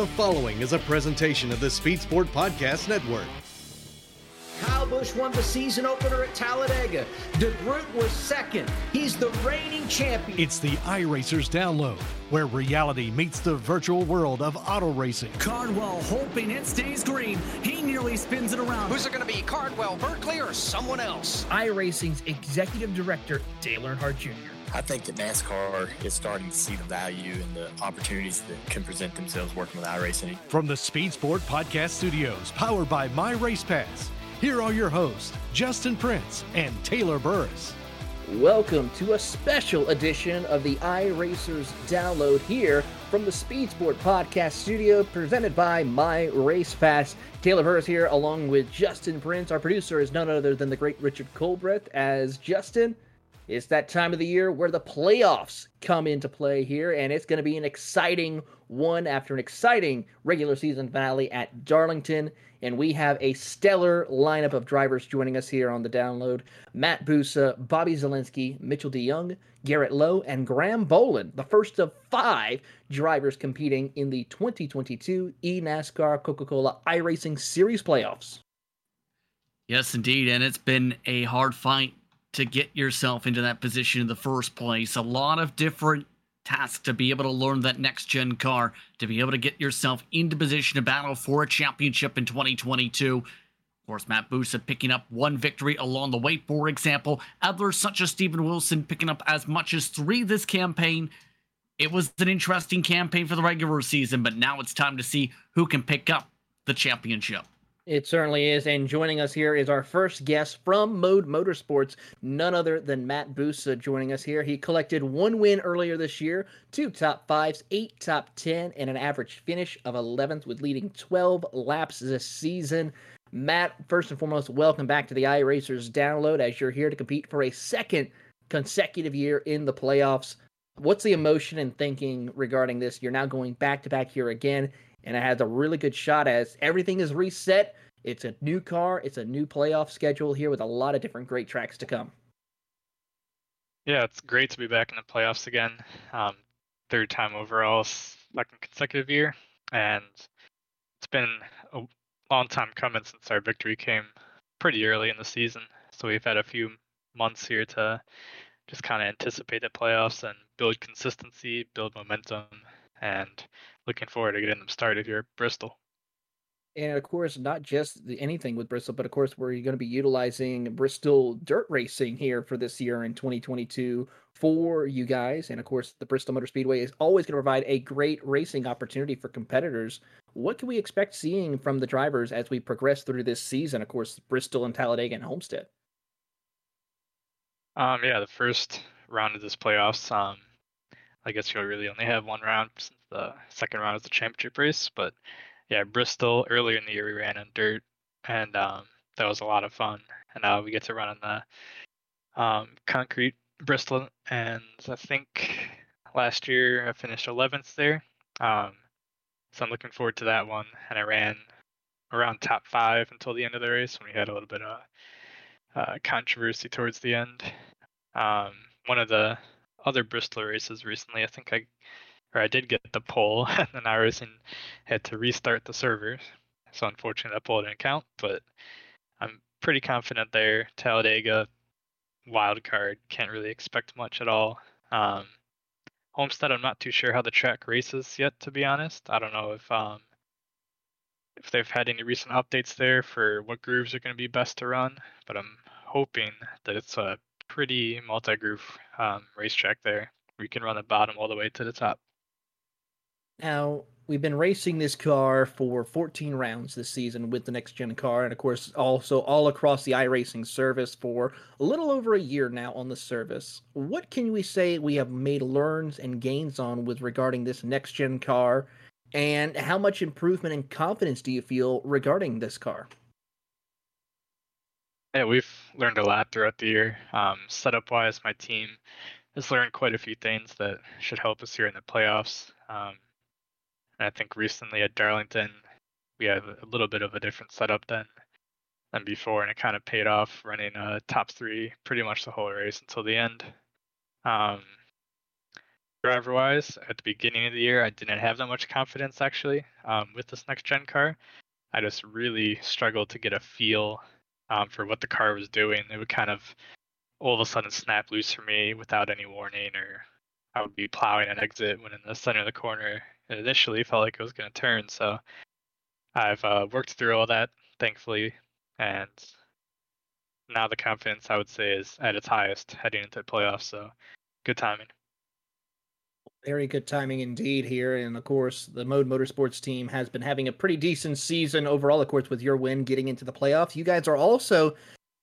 The following is a presentation of the Speed Sport Podcast Network. Kyle Busch won the season opener at Talladega. DeGroot was second. He's the reigning champion. It's the iRacers download, where reality meets the virtual world of auto racing. Cardwell hoping it stays green. He nearly spins it around. Who's it going to be, Cardwell, Berkeley, or someone else? iRacing's executive director, Dale Earnhardt Jr. I think that NASCAR is starting to see the value and the opportunities that can present themselves working with iRacing. From the Speed Sport Podcast Studios, powered by My Race Pass, here are your hosts, Justin Prince and Taylor Burris. Welcome to a special edition of the iRacers download here from the Speed Sport Podcast Studio, presented by My Race Pass. Taylor Burris here, along with Justin Prince. Our producer is none other than the great Richard Colbreth. As Justin, it's that time of the year where the playoffs come into play here, and it's going to be an exciting one after an exciting regular season finale at Darlington. And we have a stellar lineup of drivers joining us here on the download Matt Bussa, Bobby Zalenski, Mitchell DeJong, Garrett Lowe, and Graham Bowlin, the first of five drivers competing in the 2022 eNASCAR Coca Cola iRacing Series playoffs. Yes, indeed. And it's been a hard fight to get yourself into that position in the first place. A lot of different tasks to be able to learn that next gen car, to be able to get yourself into position to battle for a championship in 2022. Of course, Matt Bussa picking up one victory along the way, for example. Others, such as Steven Wilson, picking up as much as three this campaign. It was an interesting campaign for the regular season, but now it's time to see who can pick up the championship. It certainly is. And joining us here is our first guest from Mode Motorsports, none other than Matt Bussa joining us here. He collected one win earlier this year, two top fives, eight top 10, and an average finish of 11th with leading 12 laps this season. Matt, first and foremost, welcome back to the iRacers download as you're here to compete for a second consecutive year in the playoffs. What's the emotion and thinking regarding this? You're now going back to back here again, and it has a really good shot as everything is reset. It's a new car, it's a new playoff schedule here with a lot of different great tracks to come. Yeah, it's great to be back in the playoffs again. Um, third time overall, second consecutive year, and it's been a long time coming since our victory came pretty early in the season. So we've had a few months here to just kind of anticipate the playoffs and build consistency, build momentum, and looking forward to getting them started here at Bristol. And of course, not just the, anything with Bristol, but of course, we're going to be utilizing Bristol dirt racing here for this year in 2022 for you guys. And of course, the Bristol Motor Speedway is always going to provide a great racing opportunity for competitors. What can we expect seeing from the drivers as we progress through this season? Of course, Bristol and Talladega and Homestead. Um, yeah, the first round of this playoffs, um, I guess you'll really only have one round the second round is the championship race. But yeah, Bristol earlier in the year we ran on dirt, and um, that was a lot of fun. And now we get to run on the um, concrete Bristol, and I think last year I finished 11th there. Um, so I'm looking forward to that one. And I ran around top five until the end of the race when we had a little bit of uh, controversy towards the end. Um, one of the other Bristol races recently, I think I or I did get the pole, and then I was in, had to restart the server. So unfortunately, that pole didn't count. But I'm pretty confident there. Talladega wild card can't really expect much at all. Um, Homestead, I'm not too sure how the track races yet, to be honest. I don't know if um, if they've had any recent updates there for what grooves are going to be best to run, but I'm hoping that it's a pretty multi-groove um, racetrack there. We can run the bottom all the way to the top. Now, we've been racing this car for 14 rounds this season with the next gen car, and of course, also all across the iRacing service for a little over a year now on the service. What can we say we have made learns and gains on with regarding this next gen car, and how much improvement and confidence do you feel regarding this car? Yeah, we've learned a lot throughout the year. Um, setup wise, my team has learned quite a few things that should help us here in the playoffs. Um, and I think recently at Darlington, we have a little bit of a different setup than than before, and it kind of paid off running a top three pretty much the whole race until the end. Um, driver wise, at the beginning of the year, I didn't have that much confidence actually um, with this next gen car. I just really struggled to get a feel um, for what the car was doing. It would kind of all of a sudden snap loose for me without any warning, or I would be plowing an exit when in the center of the corner. It initially felt like it was going to turn. So I've uh, worked through all that, thankfully, and now the confidence I would say is at its highest heading into the playoffs. So good timing. Very good timing indeed here. And of course, the Mode Motorsports team has been having a pretty decent season overall, of course, with your win getting into the playoffs. You guys are also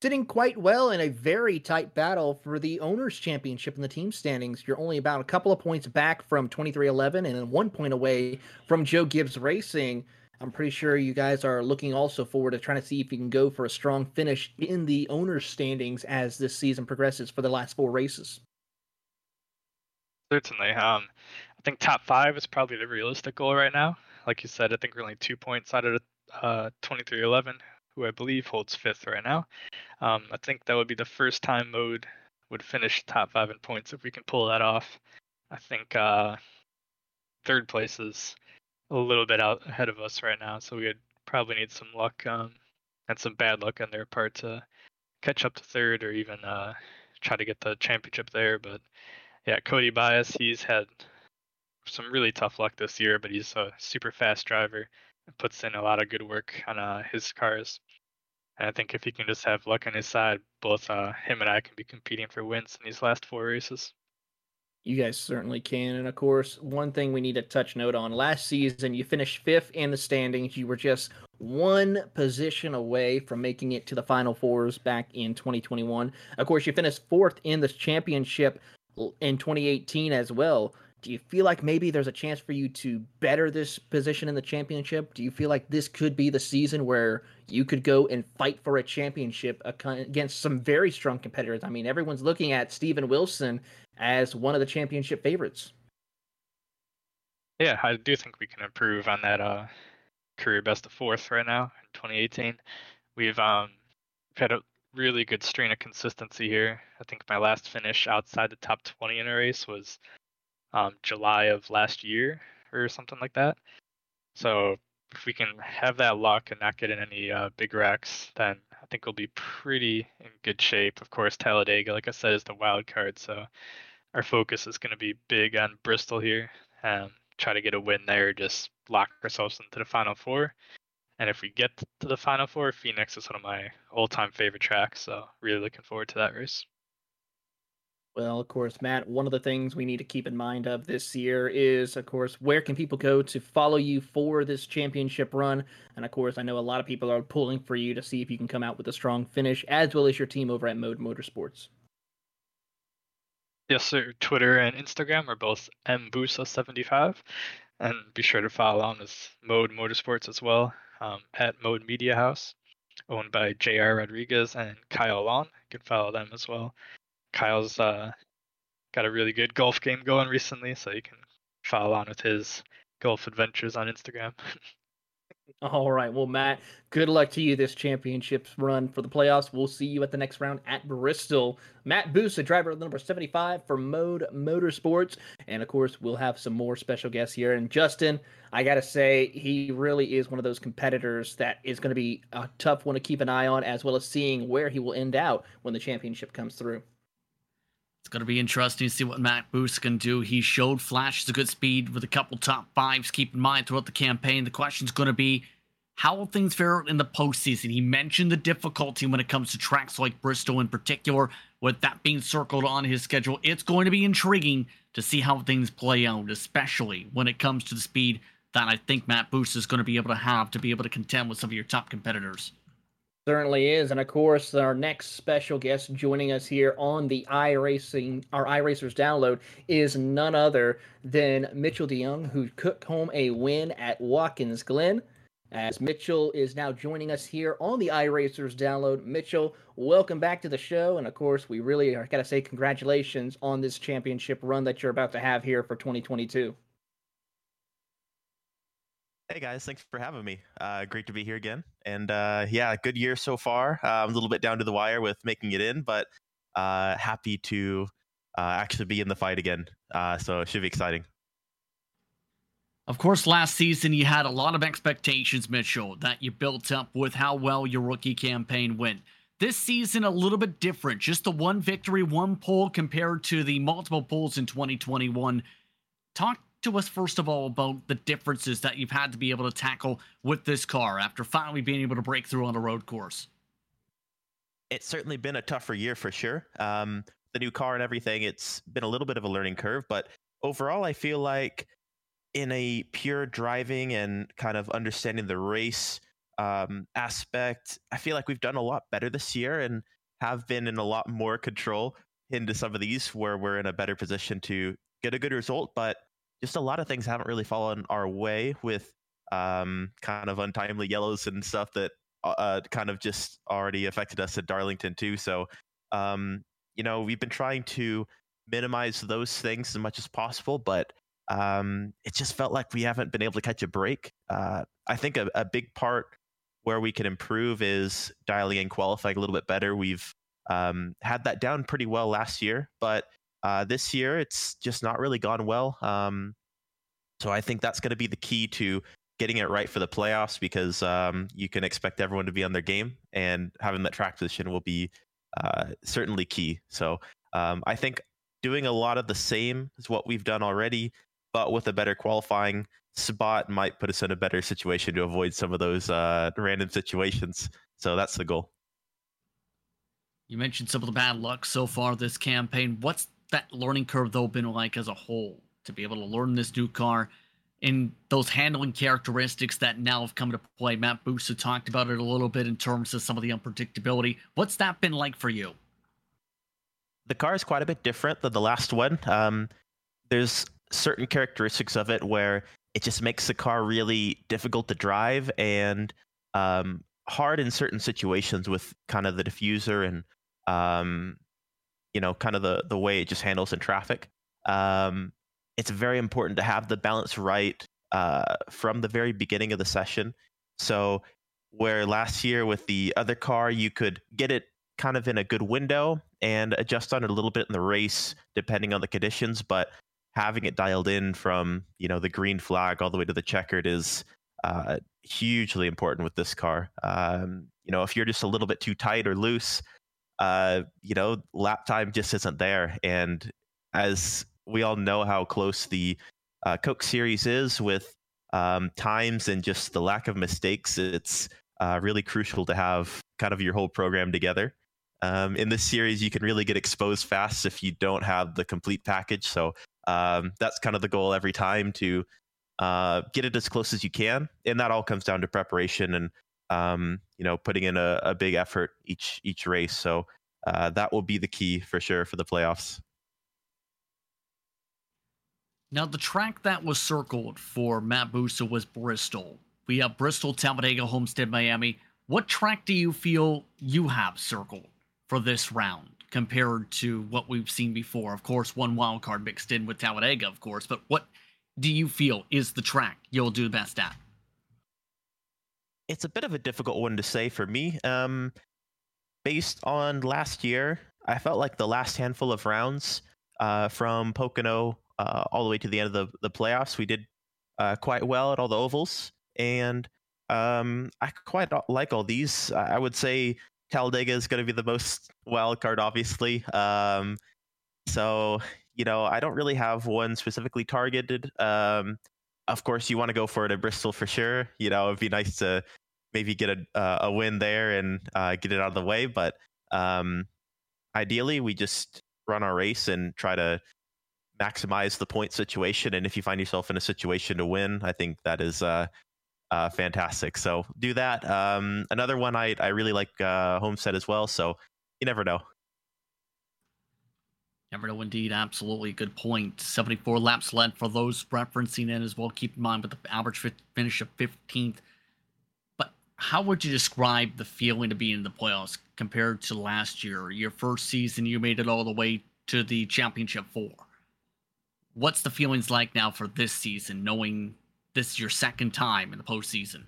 sitting quite well in a very tight battle for the Owners' Championship in the team standings. You're only about a couple of points back from 2311 and one point away from Joe Gibbs Racing. I'm pretty sure you guys are looking also forward to trying to see if you can go for a strong finish in the Owners' standings as this season progresses for the last four races. Certainly. Um, I think top five is probably the realistic goal right now. Like you said, I think we're only two points out of uh, 2311, who I believe holds fifth right now. Um, I think that would be the first time mode would finish top five in points if we can pull that off. I think uh, third place is a little bit out ahead of us right now, so we would probably need some luck um, and some bad luck on their part to catch up to third or even uh, try to get the championship there. But yeah, Cody Bias, he's had some really tough luck this year, but he's a super fast driver and puts in a lot of good work on uh, his cars. And I think if he can just have luck on his side, both uh, him and I can be competing for wins in these last four races. You guys certainly can. And of course, one thing we need to touch note on last season, you finished fifth in the standings. You were just one position away from making it to the final fours back in 2021. Of course, you finished fourth in the championship in 2018 as well. Do you feel like maybe there's a chance for you to better this position in the championship? Do you feel like this could be the season where you could go and fight for a championship against some very strong competitors? I mean, everyone's looking at Steven Wilson as one of the championship favorites. Yeah, I do think we can improve on that uh, career best of fourth right now in 2018. We've um, had a really good string of consistency here. I think my last finish outside the top 20 in a race was um, July of last year or something like that. So if we can have that luck and not get in any uh, big wrecks, then I think we'll be pretty in good shape. Of course, Talladega, like I said, is the wild card, so our focus is going to be big on Bristol here and try to get a win there, just lock ourselves into the final four. And if we get to the final four, Phoenix is one of my all-time favorite tracks, so really looking forward to that race. Well, of course, Matt, one of the things we need to keep in mind of this year is, of course, where can people go to follow you for this championship run? And of course, I know a lot of people are pulling for you to see if you can come out with a strong finish, as well as your team over at Mode Motorsports. Yes, sir. Twitter and Instagram are both mbussa75. And be sure to follow on this Mode Motorsports as well um, at Mode Media House, owned by JR Rodriguez and Kyle Long. You can follow them as well. Kyle's uh, got a really good golf game going recently, so you can follow on with his golf adventures on Instagram. All right. Well, Matt, good luck to you this championships run for the playoffs. We'll see you at the next round at Bristol. Matt Bussa, driver of the number 75 for Mode Motorsports. And of course, we'll have some more special guests here. And Justin, I got to say, he really is one of those competitors that is going to be a tough one to keep an eye on, as well as seeing where he will end out when the championship comes through. It's going to be interesting to see what Matt Bussa can do. He showed flashes of good speed with a couple top fives. Keep in mind throughout the campaign, the question is going to be how will things fare out in the postseason? He mentioned the difficulty when it comes to tracks like Bristol in particular, with that being circled on his schedule. It's going to be intriguing to see how things play out, especially when it comes to the speed that I think Matt Bussa is going to be able to have to be able to contend with some of your top competitors. Certainly is. And of course, our next special guest joining us here on the iRacing, our iRacers download is none other than Mitchell DeJong, who took home a win at Watkins Glen. As Mitchell is now joining us here on the iRacers download. Mitchell, welcome back to the show. And of course, we really are got to say congratulations on this championship run that you're about to have here for 2022. Hey guys, thanks for having me. Uh, great to be here again. And uh, yeah, good year so far. Uh, I'm a little bit down to the wire with making it in, but uh, happy to uh, actually be in the fight again. Uh, so it should be exciting. Of course, last season you had a lot of expectations, Mitchell, that you built up with how well your rookie campaign went. This season, a little bit different. Just the one victory, one pole compared to the multiple poles in 2021. Talk to us, first of all, about the differences that you've had to be able to tackle with this car after finally being able to break through on a road course. It's certainly been a tougher year for sure. Um, the new car and everything, it's been a little bit of a learning curve, but overall, I feel like in a pure driving and kind of understanding the race um, aspect, I feel like we've done a lot better this year and have been in a lot more control into some of these where we're in a better position to get a good result. But just a lot of things haven't really fallen our way with um, kind of untimely yellows and stuff that uh, uh kind of just already affected us at Darlington too. So, um, you know, we've been trying to minimize those things as much as possible, but um, it just felt like we haven't been able to catch a break. Uh, I think a, a, big part where we can improve is dialing in qualifying a little bit better. We've um, had that down pretty well last year, but uh, this year it's just not really gone well. Um, so I think that's going to be the key to getting it right for the playoffs because um, you can expect everyone to be on their game, and having that track position will be uh, certainly key. So um, I think doing a lot of the same as what we've done already but with a better qualifying spot might put us in a better situation to avoid some of those uh, random situations. So that's the goal. You mentioned some of the bad luck so far this campaign. What's that learning curve though been like as a whole to be able to learn this new car and those handling characteristics that now have come to play? Matt Bussa talked about it a little bit in terms of some of the unpredictability. What's that been like for you? The car is quite a bit different than the last one. Um, there's certain characteristics of it where it just makes the car really difficult to drive and um, hard in certain situations with kind of the diffuser and um, you know kind of the the way it just handles in traffic. Um, it's very important to have the balance right uh, from the very beginning of the session. So where last year with the other car you could get it kind of in a good window and adjust on it a little bit in the race depending on the conditions, but having it dialed in from you know the green flag all the way to the checkered is uh, hugely important with this car. Um, you know, if you're just a little bit too tight or loose, uh, you know, lap time just isn't there. And as we all know how close the uh, Coke series is with um, times and just the lack of mistakes, it's uh, really crucial to have kind of your whole program together. Um, in this series, you can really get exposed fast if you don't have the complete package. So um, that's kind of the goal every time to uh, get it as close as you can, and that all comes down to preparation and um, you know putting in a, a, big effort each each race. So uh, that will be the key for sure for the playoffs. Now, the track that was circled for Matt Bussa was Bristol. We have Bristol, Talladega, Homestead, Miami. What track do you feel you have circled for this round? compared to what we've seen before. Of course, one wild card mixed in with Talladega, of course. But what do you feel is the track you'll do the best at? It's a bit of a difficult one to say for me. Um, based on last year, I felt like the last handful of rounds uh, from Pocono uh, all the way to the end of the, the playoffs, we did uh, quite well at all the ovals. And um, I quite like all these. I would say Talladega is going to be the most wild card, obviously. Um, so you know, I don't really have one specifically targeted. Um, of course, you want to go for it at Bristol for sure. You know, it'd be nice to maybe get a uh, a win there and uh, get it out of the way. But um, ideally, we just run our race and try to maximize the point situation. And if you find yourself in a situation to win, I think that is uh, uh, fantastic. So do that. Um, another one I I really like uh, Homestead as well. So you never know. Never know, indeed. Absolutely good point. 74 laps led for those referencing it as well. Keep in mind with the average finish of 15th. But how would you describe the feeling to be in the playoffs compared to last year? Your first season, you made it all the way to the championship four. What's the feelings like now for this season, knowing this is your second time in the postseason?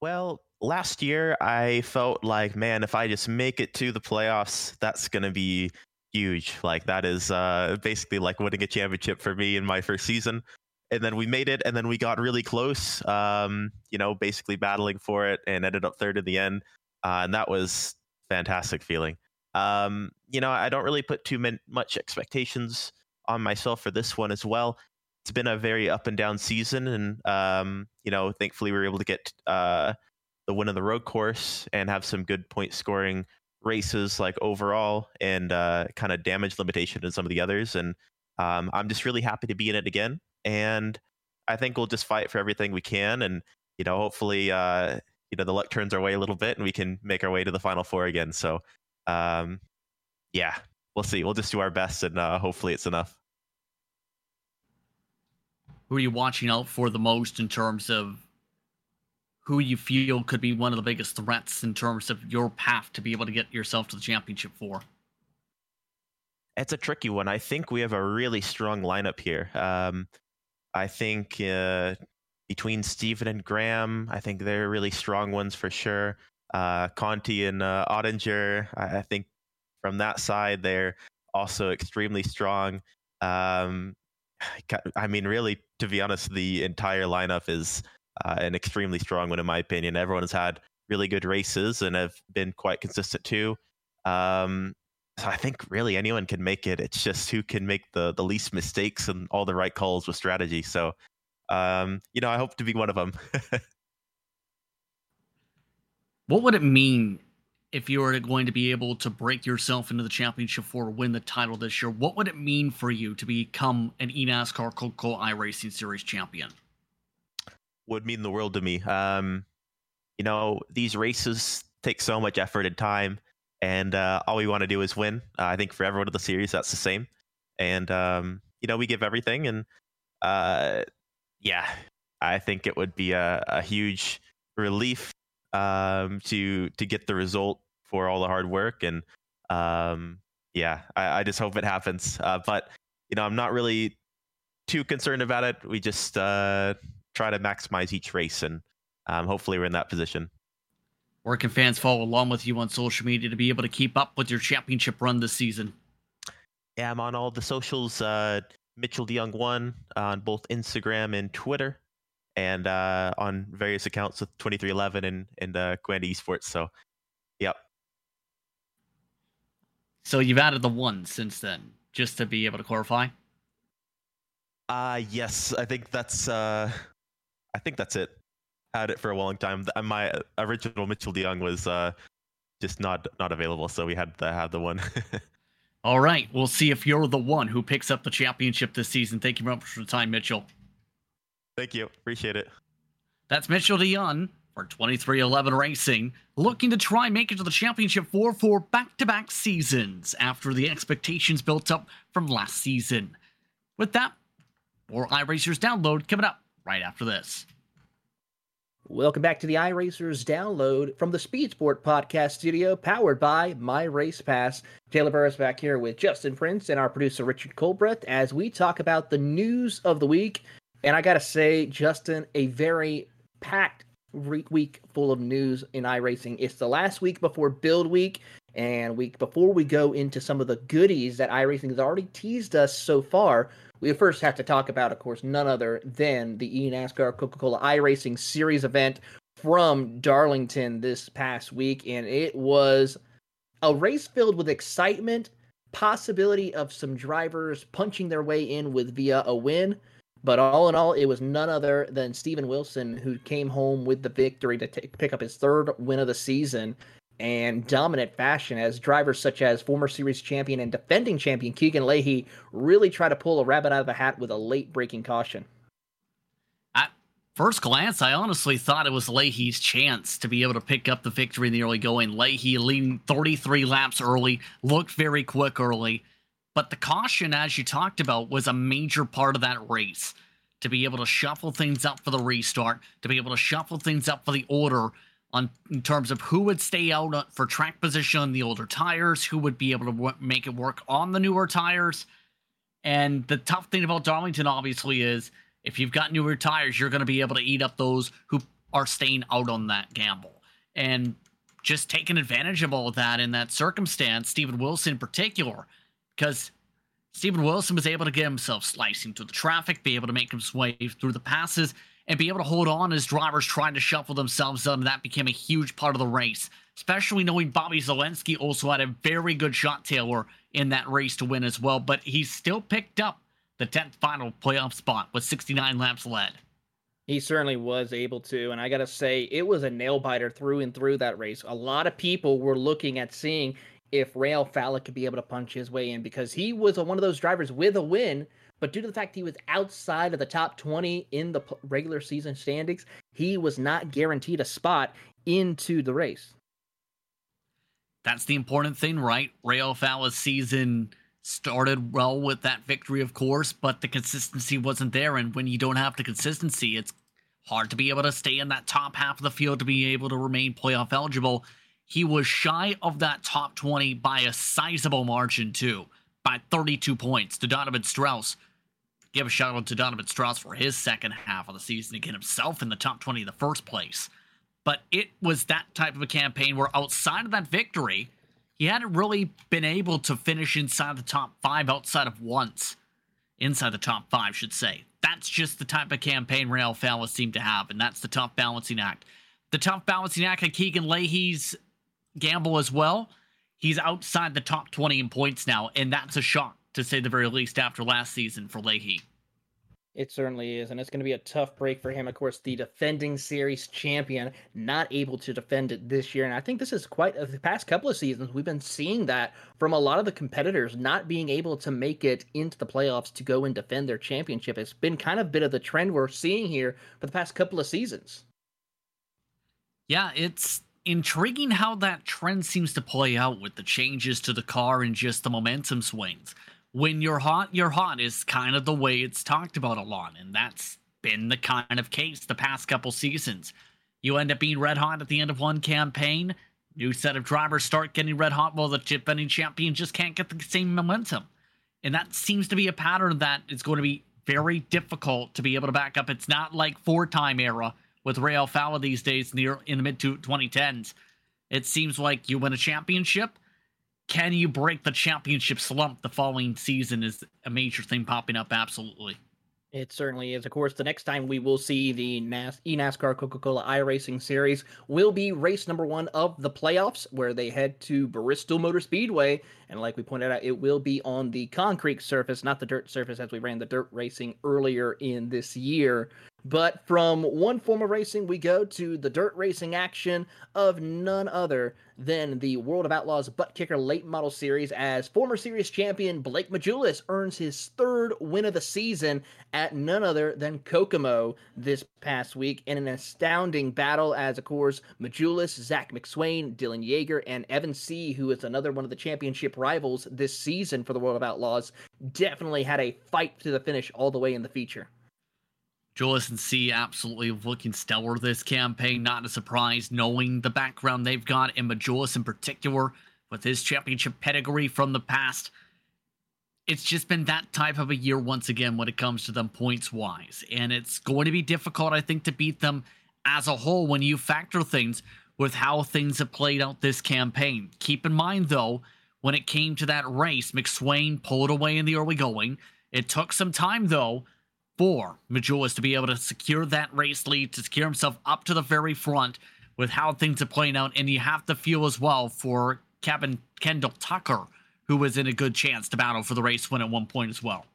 Well, last year I felt like, man, if I just make it to the playoffs, that's to be huge. Like that is uh, basically like winning a championship for me in my first season. And then we made it, and then we got really close. Um, you know, basically battling for it, and ended up third in the end. Uh, and that was fantastic feeling. Um, you know, I don't really put too min- much expectations on myself for this one as well. It's been a very up and down season, and um, you know, thankfully we were able to get uh, the win on the road course and have some good point scoring races like overall and uh, kind of damage limitation in some of the others. And um, I'm just really happy to be in it again. And I think we'll just fight for everything we can. And, you know, hopefully, uh, you know, the luck turns our way a little bit and we can make our way to the final four again. So, um, yeah, we'll see. We'll just do our best and uh, hopefully it's enough. Who are you watching out for the most in terms of who you feel could be one of the biggest threats in terms of your path to be able to get yourself to the championship four? It's a tricky one. I think we have a really strong lineup here. Um, I think uh, between Steven and Graham, I think they're really strong ones for sure. Uh, Conti and uh, Ottinger, I, I, think from that side, they're also extremely strong. Um, I mean, really, to be honest, the entire lineup is uh, an extremely strong one in my opinion. Everyone has had really good races and have been quite consistent too. Um, so I think really anyone can make it. It's just who can make the the least mistakes and all the right calls with strategy. So, um, you know, I hope to be one of them. what would it mean if you were going to be able to break yourself into the championship four, win the title this year? What would it mean for you to become an eNASCAR Coca-Cola iRacing Series champion? Would mean the world to me. Um, you know, these races take so much effort and time, and uh, all we want to do is win. Uh, I think for everyone in the series, that's the same. And um, you know, we give everything, and uh, yeah, I think it would be a, a huge relief um, to to get the result for all the hard work, and um, yeah, I, I just hope it happens. Uh, but you know, I'm not really too concerned about it. We just uh, try to maximize each race, and um, hopefully we're in that position. Where can fans follow along with you on social media to be able to keep up with your championship run this season? Yeah, I'm on all the socials. Uh, Mitchell DeJong one on both Instagram and Twitter, and uh, on various accounts with 2311 and and uh, Gwanda Esports. So, yep. So you've added the one since then, just to be able to clarify. Uh yes, I think that's uh I think that's it. Had it for a long time. My original Mitchell DeJong was uh, just not not available, so we had to have the one. All right, we'll see if you're the one who picks up the championship this season. Thank you very much for the time, Mitchell. Thank you. Appreciate it. That's Mitchell DeJong for 2311 Racing, looking to try make it to the championship four for back-to-back seasons after the expectations built up from last season. With that, more iRacers download coming up right after this. Welcome back to the iRacers download from the Speed Sport Podcast Studio, powered by My Race Pass. Taylor Burris back here with Justin Prince and our producer Richard Colbreth as we talk about the news of the week. And I gotta say, Justin, a very packed week full of news in iRacing. It's the last week before Build Week, and week before we go into some of the goodies that iRacing has already teased us so far we first have to talk about, of course, none other than the eNASCAR Coca Cola iRacing Series event from Darlington this past week. And it was a race filled with excitement, possibility of some drivers punching their way in with via a win. But all in all, it was none other than Steven Wilson who came home with the victory to pick up his third win of the season and dominant fashion as drivers such as former series champion and defending champion Keegan Leahy really try to pull a rabbit out of the hat with a late breaking caution. At first glance, I honestly thought it was Leahy's chance to be able to pick up the victory in the early going. Leahy leading 33 laps early, looked very quick early, but the caution, as you talked about, was a major part of that race. To be able to shuffle things up for the restart, to be able to shuffle things up for the order, on in terms of who would stay out for track position on the older tires, who would be able to w- make it work on the newer tires. And the tough thing about Darlington, obviously, is if you've got newer tires, you're going to be able to eat up those who are staying out on that gamble. And just taking advantage of all of that in that circumstance, Steven Wilson in particular, because Steven Wilson was able to get himself slicing through the traffic, be able to make his way through the passes, and be able to hold on as drivers tried to shuffle themselves up, and that became a huge part of the race. Especially knowing Bobby Zalenski also had a very good shot Taylor in that race to win as well, but he still picked up the 10th final playoff spot with 69 laps led. He certainly was able to, and I gotta say, it was a nail biter through and through that race. A lot of people were looking at seeing if Ray Alfalla could be able to punch his way in because he was one of those drivers with a win, but due to the fact he was outside of the top 20 in the regular season standings, he was not guaranteed a spot into the race. That's the important thing, right? Ray Alfalla's season started well with that victory, of course, but the consistency wasn't there. And when you don't have the consistency, it's hard to be able to stay in that top half of the field to be able to remain playoff eligible. He was shy of that top 20 by a sizable margin, too, by 32 points to Donovan Strauss. Give a shout out to Donovan Strauss for his second half of the season to get himself in the top 20 in the first place. But it was that type of a campaign where outside of that victory, he hadn't really been able to finish inside the top five outside of once. Inside the top five, should say. That's just the type of campaign Ray Alfalla seemed to have, and that's the tough balancing act. The tough balancing act of Keegan Leahy's gamble as well. He's outside the top 20 in points now, and that's a shock, to say the very least, after last season for Leahy. It certainly is, and it's going to be a tough break for him. Of course, the defending series champion, not able to defend it this year. And I think this is quite a, the past couple of seasons, we've been seeing that from a lot of the competitors not being able to make it into the playoffs to go and defend their championship. It's been kind of a bit of the trend we're seeing here for the past couple of seasons. Yeah, it's intriguing how that trend seems to play out with the changes to the car and just the momentum swings when you're hot, you're hot is kind of the way it's talked about a lot. And that's been the kind of case the past couple seasons. You end up being red hot at the end of one campaign, new set of drivers start getting red hot while the defending champion just can't get the same momentum. And that seems to be a pattern that is going to be very difficult to be able to back up. It's not like four time era with Ray Alfalla these days the, in the mid 2010s. It seems like you win a championship can you break the championship slump the following season is a major thing popping up absolutely it certainly is. Of course, the next time we will see the NAS- eNASCAR Coca-Cola iRacing Series will be race number one of the playoffs, where they head to Bristol Motor Speedway. And like we pointed out, it will be on the concrete surface, not the dirt surface, as we ran the dirt racing earlier in this year. But from one form of racing, we go to the dirt racing action of none other than the World of Outlaws Butt Kicker Late Model Series as former series champion Blake Matjoulis earns his third win of the season at none other than Kokomo this past week in an astounding battle as, of course, Matjoulis, Zach McSwain, Dylan Yeager, and Evan C., who is another one of the championship rivals this season for the World of Outlaws, definitely had a fight to the finish all the way in the feature. Julius and C absolutely looking stellar this campaign. Not a surprise knowing the background they've got, and Matjoulis in particular with his championship pedigree from the past. It's just been that type of a year once again when it comes to them points wise. And it's going to be difficult, I think, to beat them as a whole when you factor things with how things have played out this campaign. Keep in mind, though, when it came to that race, McSwain pulled away in the early going. It took some time, though, for Matjoulis to be able to secure that race lead, to secure himself up to the very front with how things are playing out. And you have to feel as well for Kevin Kendall Tucker, who was in a good chance to battle for the race win at one point as well.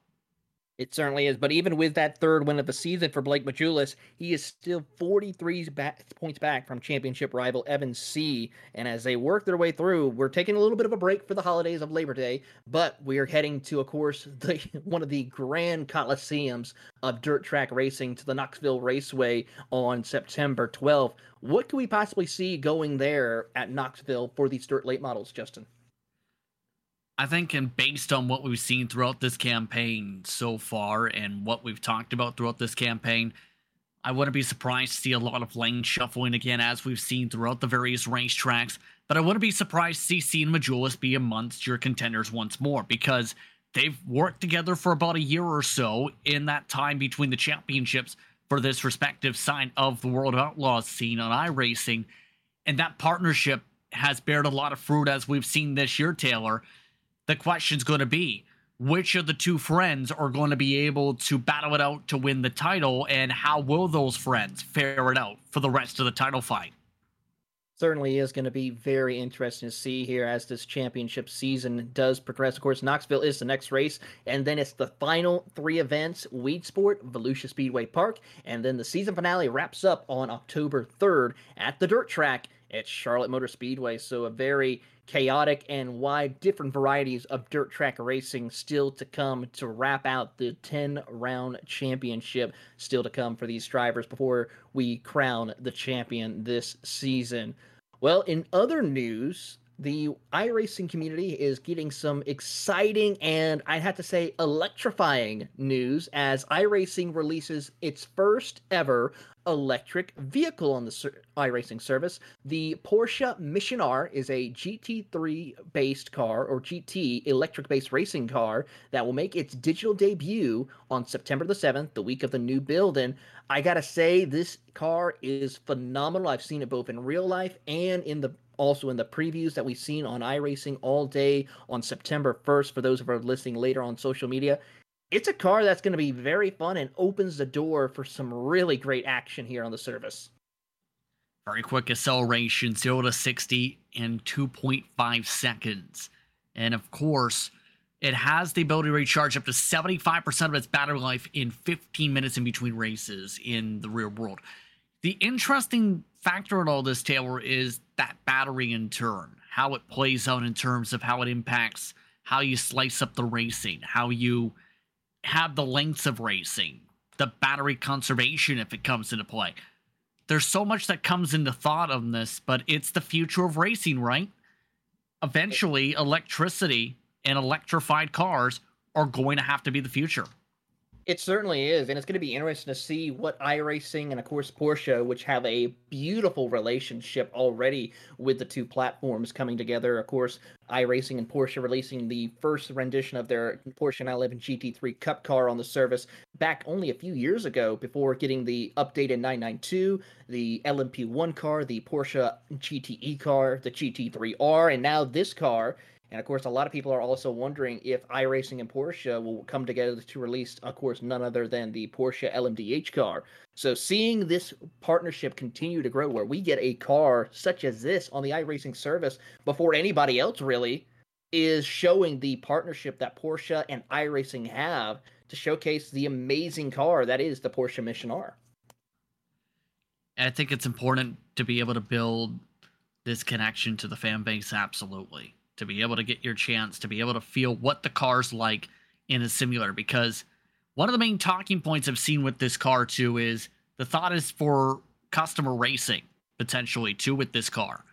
It certainly is. But even with that third win of the season for Blake Matjoulis, he is still 43 back, points back from championship rival Evan C. And as they work their way through, we're taking a little bit of a break for the holidays of Labor Day, but we are heading to, of course, the one of the grand coliseums of dirt track racing to the Knoxville Raceway on September 12th. What can we possibly see going there at Knoxville for these dirt late models, Justin? I think, and based on what we've seen throughout this campaign so far and what we've talked about throughout this campaign, I wouldn't be surprised to see a lot of lane shuffling again, as we've seen throughout the various racetracks. But I wouldn't be surprised to see C and Matjoulis be amongst your contenders once more because they've worked together for about a year or so in that time between the championships for this respective side of the World Outlaws scene on iRacing. And that partnership has bared a lot of fruit as we've seen this year, Taylor the question's going to be which of the two friends are going to be able to battle it out to win the title, and how will those friends fare it out for the rest of the title fight? certainly is going to be very interesting to see here as this championship season does progress. Of course, Knoxville is the next race, and then it's the final three events Weedsport, Volusia Speedway Park, and then the season finale wraps up on October 3rd at the dirt track at Charlotte Motor Speedway. So, a very chaotic and wide, different varieties of dirt track racing still to come to wrap out the 10 round championship still to come for these drivers before we crown the champion this season. Well, in other news, the iRacing community is getting some exciting and I'd have to say electrifying news as iRacing releases its first ever electric vehicle on the iRacing service. The Porsche Mission R is a GT3 based car or GT electric based racing car that will make its digital debut on September the 7th, the week of the new build. And I gotta say, this car is phenomenal. I've seen it both in real life and in the also in the previews that we've seen on iRacing all day on September 1st for those of are listening later on social media it's a car that's going to be very fun and opens the door for some really great action here on the service. Very quick acceleration, 0 to 60 in 2.5 seconds. And of course, it has the ability to recharge up to 75% of its battery life in 15 minutes in between races in the real world. The interesting factor in all this, Taylor, is that battery in turn, how it plays out in terms of how it impacts how you slice up the racing, how you have the lengths of racing, the battery conservation if it comes into play. There's so much that comes into thought on this, but it's the future of racing, right? Eventually, electricity and electrified cars are going to have to be the future. It certainly is, and it's going to be interesting to see what iRacing and of course Porsche, which have a beautiful relationship already with the two platforms coming together. Of course, iRacing and Porsche releasing the first rendition of their Porsche 911 GT3 Cup car on the service back only a few years ago before getting the updated 992, the LMP1 car, the Porsche GTE car, the GT3R, and now this car and of course, a lot of people are also wondering if iRacing and Porsche will come together to release, of course, none other than the Porsche LMDH car. So seeing this partnership continue to grow, where we get a car such as this on the iRacing service before anybody else really, is showing the partnership that Porsche and iRacing have to showcase the amazing car that is the Porsche Mission R. I think it's important to be able to build this connection to the fan base absolutely to be able to get your chance to be able to feel what the car's like in a simulator because one of the main talking points I've seen with this car too is the thought is for customer racing potentially too with this car.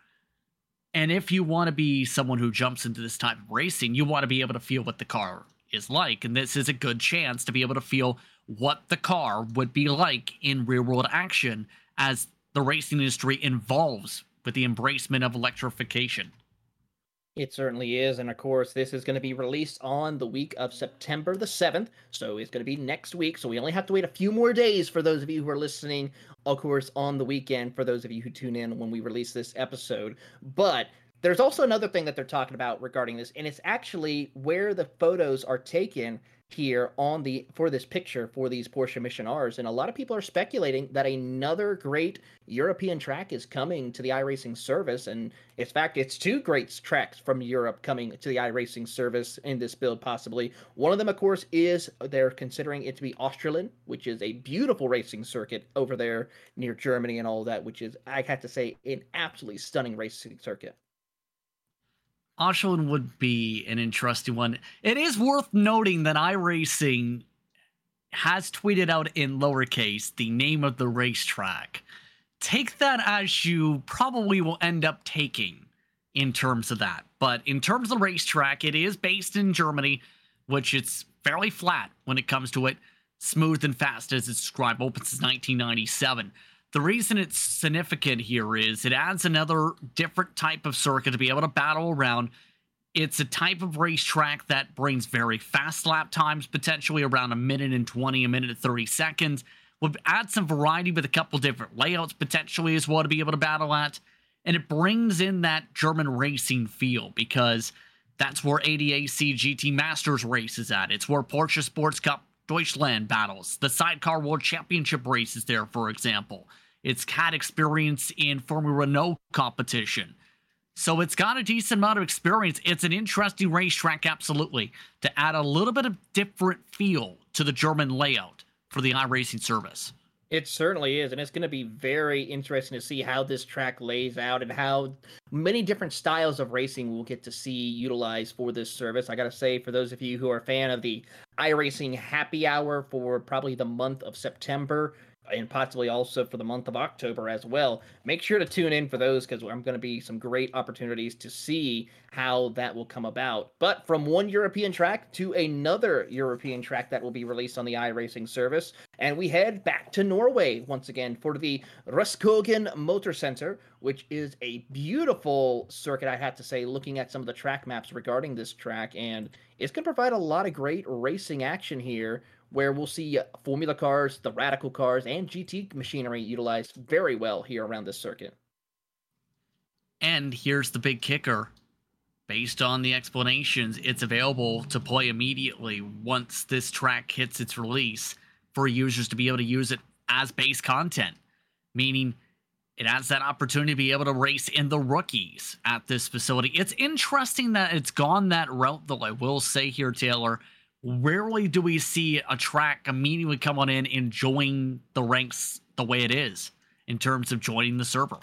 And if you want to be someone who jumps into this type of racing, you want to be able to feel what the car is like. And this is a good chance to be able to feel what the car would be like in real world action as the racing industry evolves with the embracement of electrification. It certainly is. And of course, this is going to be released on the week of September the 7th. So it's going to be next week. So we only have to wait a few more days for those of you who are listening, of course, on the weekend, for those of you who tune in when we release this episode. But there's also another thing that they're talking about regarding this, and it's actually where the photos are taken here on the for this picture for these Porsche Mission R's, and a lot of people are speculating that another great European track is coming to the iRacing service, and in fact, it's two great tracks from Europe coming to the iRacing service in this build, possibly. One of them, of course, is they're considering it to be Oschersleben, which is a beautiful racing circuit over there near Germany and all that, which is I have to say an absolutely stunning racing circuit. Oschersleben would be an interesting one. It is worth noting that iRacing has tweeted out in lowercase the name of the racetrack. Take that as you probably will end up taking in terms of that. But in terms of the racetrack, it is based in Germany, which it's fairly flat when it comes to it, smooth and fast as it's described, open since 1997. The reason it's significant here is it adds another different type of circuit to be able to battle around. It's a type of racetrack that brings very fast lap times, potentially around a minute and 20, a minute and 30 seconds. Would add some variety with a couple different layouts potentially as well to be able to battle at. And it brings in that German racing feel because That's where ADAC GT Masters races at. It's where Porsche Sports Cup Deutschland battles. The Sidecar World Championship race is there, for example. It's had experience in Formula Renault competition. So it's got a decent amount of experience. It's an interesting racetrack, absolutely, to add a little bit of different feel to the German layout for the iRacing service. It certainly is, and it's going to be very interesting to see how this track lays out and how many different styles of racing we'll get to see utilized for this service. I got to say, for those of you who are a fan of the iRacing Happy Hour for probably the month of September, and possibly also for the month of October as well. Make sure to tune in for those because I'm going to be some great opportunities to see how that will come about. But from one European track to another European track that will be released on the iRacing service, and we head back to Norway once again for the Rudskogen Motor Center, which is a beautiful circuit, I have to say, looking at some of the track maps regarding this track, and it's going to provide a lot of great racing action here where we'll see Formula cars, the Radical cars, and GT machinery utilized very well here around this circuit. And here's the big kicker. Based on the explanations, it's available to play immediately once this track hits its release for users to be able to use it as base content, meaning it has that opportunity to be able to race in the rookies at this facility. It's interesting that it's gone that route, though, I will say here, Taylor rarely do we see a track immediately come on in and join the ranks the way it is in terms of joining the server.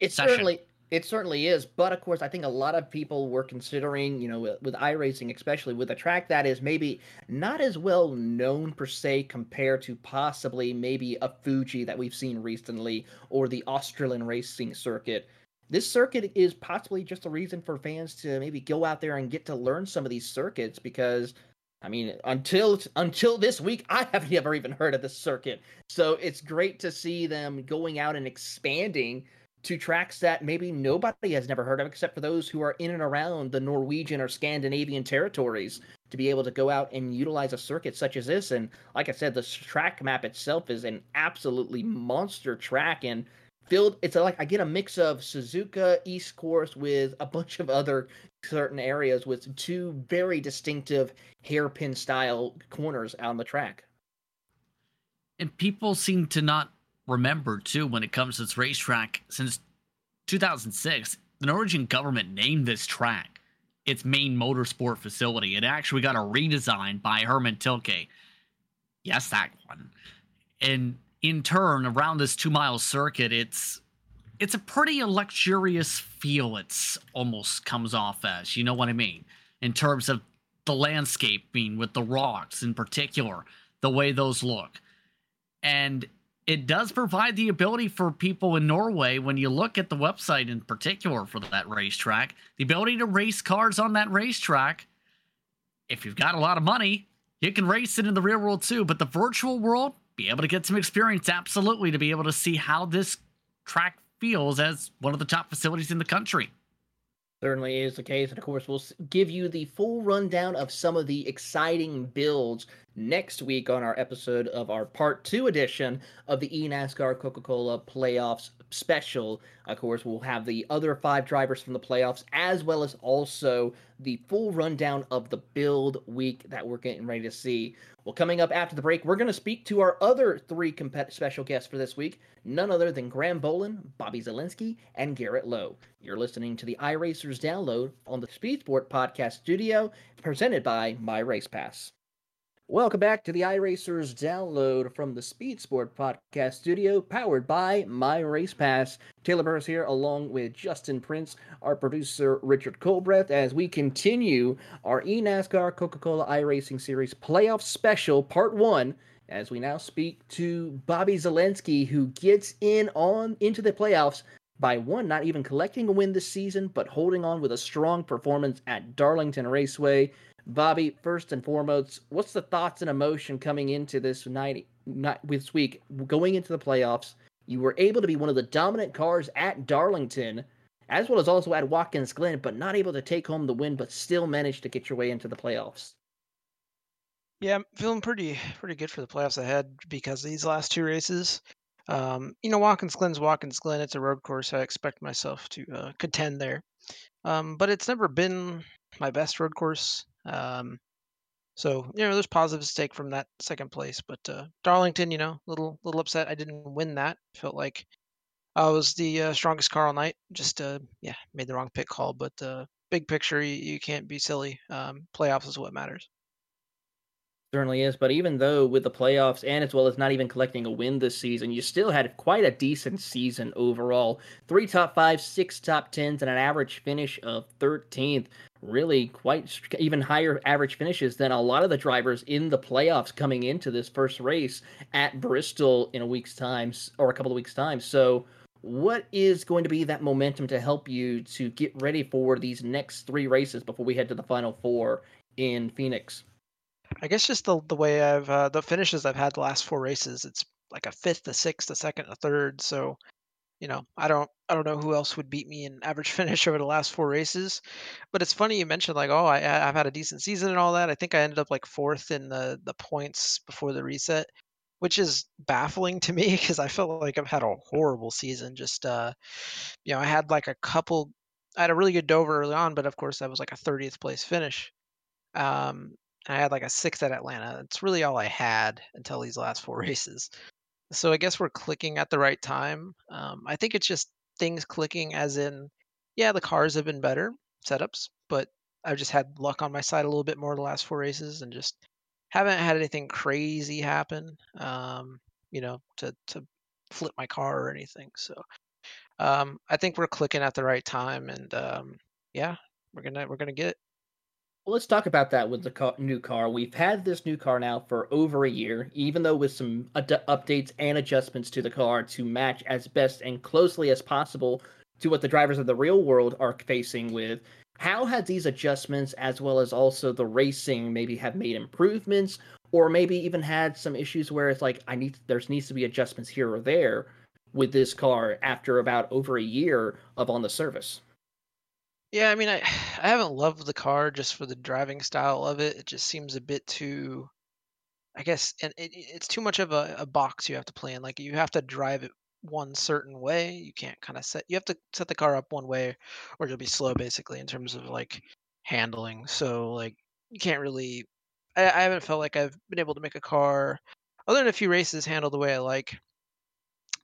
It session. certainly it certainly is, but of course, I think a lot of people were considering, you know, with, with iRacing, especially with a track that is maybe not as well known per se compared to possibly maybe a Fuji that we've seen recently or the Australian racing circuit. This circuit is possibly just a reason for fans to maybe go out there and get to learn some of these circuits because I mean, until until this week, I have never even heard of the circuit. So it's great to see them going out and expanding to tracks that maybe nobody has never heard of, except for those who are in and around the Norwegian or Scandinavian territories, to be able to go out and utilize a circuit such as this. And like I said, the track map itself is an absolutely monster track, and filled it's like i get a mix of suzuka east course with a bunch of other certain areas with two very distinctive hairpin style corners on the track and people seem to not remember too when it comes to this racetrack since 2006 the norwegian government named this track its main motorsport facility. It actually got a redesign by hermann tilke. Yes that one. And in turn around this two mile circuit it's it's a pretty luxurious feel it's almost comes off as you know what i mean? In terms of the landscaping with the rocks in particular the way those look. And it does provide the ability for people in norway when you look at the website in particular for that racetrack the ability to race cars on that racetrack if you've got a lot of money you can race it in the real world too but the virtual world be able to get some experience, absolutely, to be able to see how this track feels as one of the top facilities in the country. Certainly is the case. And of course, we'll give you the full rundown of some of the exciting builds next week on our episode of our part two edition of the eNASCAR Coca Cola Playoffs special. Of course, we'll have the other five drivers from the playoffs, as well as also the full rundown of the build week that we're getting ready to see. Well, coming up after the break, we're going to speak to our other three comp- special guests for this week, none other than Graham Bowlin, Bobby Zalenski, and Garrett Lowe. You're listening to the iRacers download on the Speed Sport Podcast Studio, presented by My Race Pass. Welcome back to the iRacers download from the Speed Sport Podcast Studio, powered by My Race Pass. Taylor Burris here, along with Justin Prince, our producer Richard Colbreth, as we continue our eNASCAR Coca Cola iRacing Series Playoff Special Part 1. As we now speak to Bobby Zalenski, who gets in on into the playoffs by one, not even collecting a win this season, but holding on with a strong performance at Darlington Raceway. Bobby, first and foremost, what's the thoughts and emotion coming into this night, not this week, going into the playoffs? You were able to be one of the dominant cars at Darlington, as well as also at Watkins Glen, but not able to take home the win, but still managed to get your way into the playoffs. Yeah, I'm feeling pretty pretty good for the playoffs ahead because these last two races. Um, you know, Watkins Glen's Watkins Glen. It's a road course. I expect myself to uh, contend there. Um, but it's never been my best road course. Um, so you know, there's positives to take from that second place. But uh, Darlington, you know, little little upset I didn't win that. Felt like I was the uh, strongest car all night. Just uh, yeah, made the wrong pit call. But uh, big picture, you, you can't be silly. Um, playoffs is what matters. Certainly is, but even though with the playoffs and as well as not even collecting a win this season, you still had quite a decent season overall. Three top five, six top tens, and an average finish of 13th. Really, quite even higher average finishes than a lot of the drivers in the playoffs coming into this first race at Bristol in a week's time or a couple of weeks' time. So, what is going to be that momentum to help you to get ready for these next three races before we head to the final four in Phoenix? I guess just the the way I've uh, the finishes I've had the last four races, it's like a fifth, a sixth, a second, a third. So, you know, I don't I don't know who else would beat me in average finish over the last four races. But it's funny you mentioned like, oh, I I've had a decent season and all that. I think I ended up like fourth in the the points before the reset, which is baffling to me because I felt like I've had a horrible season. Just uh, you know, I had like a couple. I had a really good Dover early on, but of course that was like a 30th place finish. Um, I had like a sixth at Atlanta. That's really all I had until these last four races. So I guess we're clicking at the right time. Um, I think it's just things clicking, as in, yeah, the cars have been better setups, but I've just had luck on my side a little bit more the last four races, and just haven't had anything crazy happen. Um, you know, to to flip my car or anything. So um, I think we're clicking at the right time, and um, yeah, we're gonna we're gonna get it. Well, let's talk about that with the car, new car. We've had this new car now for over a year, even though with some ad- updates and adjustments to the car to match as best and closely as possible to what the drivers of the real world are facing with. How has these adjustments, as well as also the racing, maybe have made improvements, or maybe even had some issues where it's like I need there's needs to be adjustments here or there with this car after about over a year of on the service? Yeah, I mean, I I haven't loved the car just for the driving style of it. It just seems a bit too, I guess, and it, it's too much of a, a box you have to play in. Like you have to drive it one certain way. You can't kind of set. You have to set the car up one way, or you'll be slow, basically, in terms of like handling. So like you can't really. I, I haven't felt like I've been able to make a car, other than a few races, handle the way I like.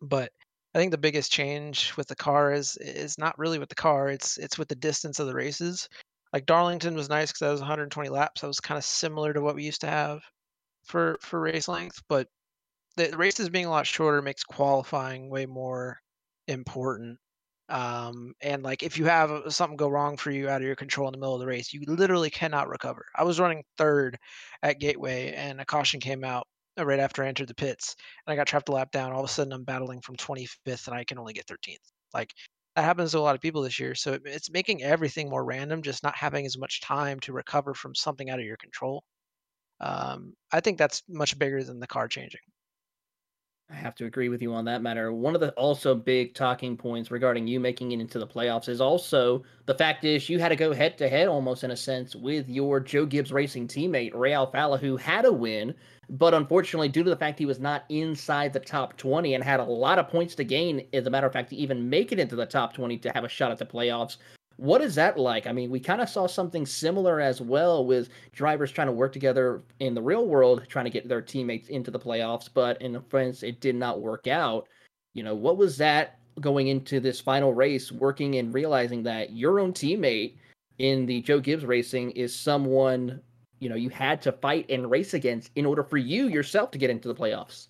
But I think the biggest change with the car is is not really with the car. It's it's with the distance of the races. Like Darlington was nice because that was 120 laps. That was kind of similar to what we used to have for for race length, but the, races being a lot shorter makes qualifying way more important. Um, and like if you have uh, something go wrong for you out of your control in the middle of the race, you literally cannot recover. I was running third at Gateway, and a caution came out right after I entered the pits, and I got trapped a lap down. All of a sudden, I'm battling from 25th, and I can only get 13th. Like that happens to a lot of people this year. So it, it's making everything more random, just not having as much time to recover from something out of your control. Um, I think that's much bigger than the car changing. I have to agree with you on that matter. One of the also big talking points regarding you making it into the playoffs is also the fact is you had to go head to head almost in a sense with your Joe Gibbs Racing teammate Ray Alfalla, who had a win, but unfortunately, due to the fact he was not inside the top 20 and had a lot of points to gain, as a matter of fact, to even make it into the top 20 to have a shot at the playoffs, what is that like? I mean, we kind of saw something similar as well with drivers trying to work together in the real world, trying to get their teammates into the playoffs, but in France, it did not work out. You know, what was that going into this final race, working and realizing that your own teammate in the Joe Gibbs racing is someone, you know, you had to fight and race against in order for you yourself to get into the playoffs?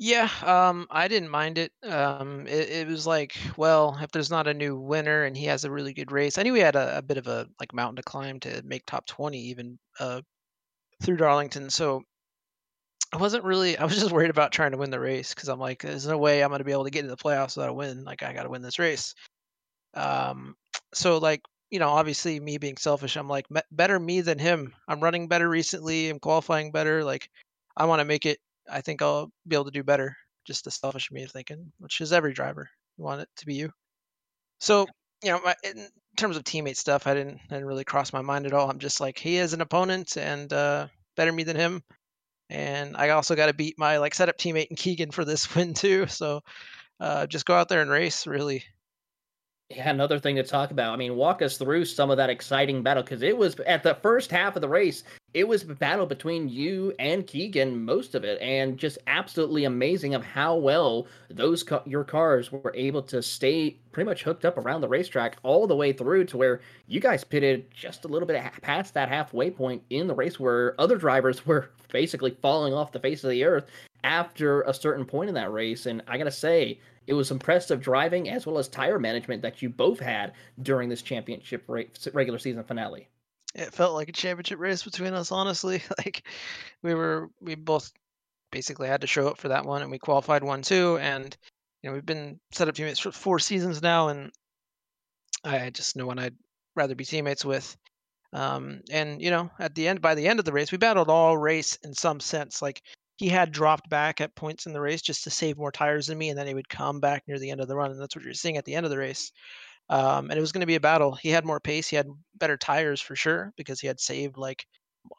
Yeah, um, I didn't mind it. Um, it, it was like, well, if there's not a new winner and he has a really good race, I knew he had a, a bit of a like mountain to climb to make top 20 even uh, through Darlington. So I wasn't really, I was just worried about trying to win the race because I'm like, there's no way I'm going to be able to get into the playoffs without a win. Like, I got to win this race. Um, so like, you know, obviously me being selfish, I'm like, better me than him. I'm running better recently. I'm qualifying better. Like, I want to make it I think I'll be able to do better. Just the selfish me of thinking, which is every driver. You want it to be you. So, you know, in terms of teammate stuff, I didn't, didn't really cross my mind at all. I'm just like, he is an opponent and uh, better me than him. And I also got to beat my like setup teammate in Keegan for this win too. So uh, just go out there and race, really. Yeah, another thing to talk about. I mean, walk us through some of that exciting battle because it was at the first half of the race. It was a battle between you and Keegan, most of it, and just absolutely amazing of how well those ca- your cars were able to stay pretty much hooked up around the racetrack all the way through to where you guys pitted just a little bit past that halfway point in the race, where other drivers were basically falling off the face of the earth after a certain point in that race. And I gotta say, it was impressive driving as well as tire management that you both had during this championship race, regular season finale. It felt like a championship race between us, honestly. Like we were, we both basically had to show up for that one, and we qualified one too. And you know, we've been set up teammates for four seasons now, and I just know one I'd rather be teammates with. Um, and you know, at the end, by the end of the race, we battled all race in some sense. Like he had dropped back at points in the race just to save more tires than me, and then he would come back near the end of the run, and that's what you're seeing at the end of the race. Um, and it was going to be a battle. He had more pace, he had better tires for sure because he had saved like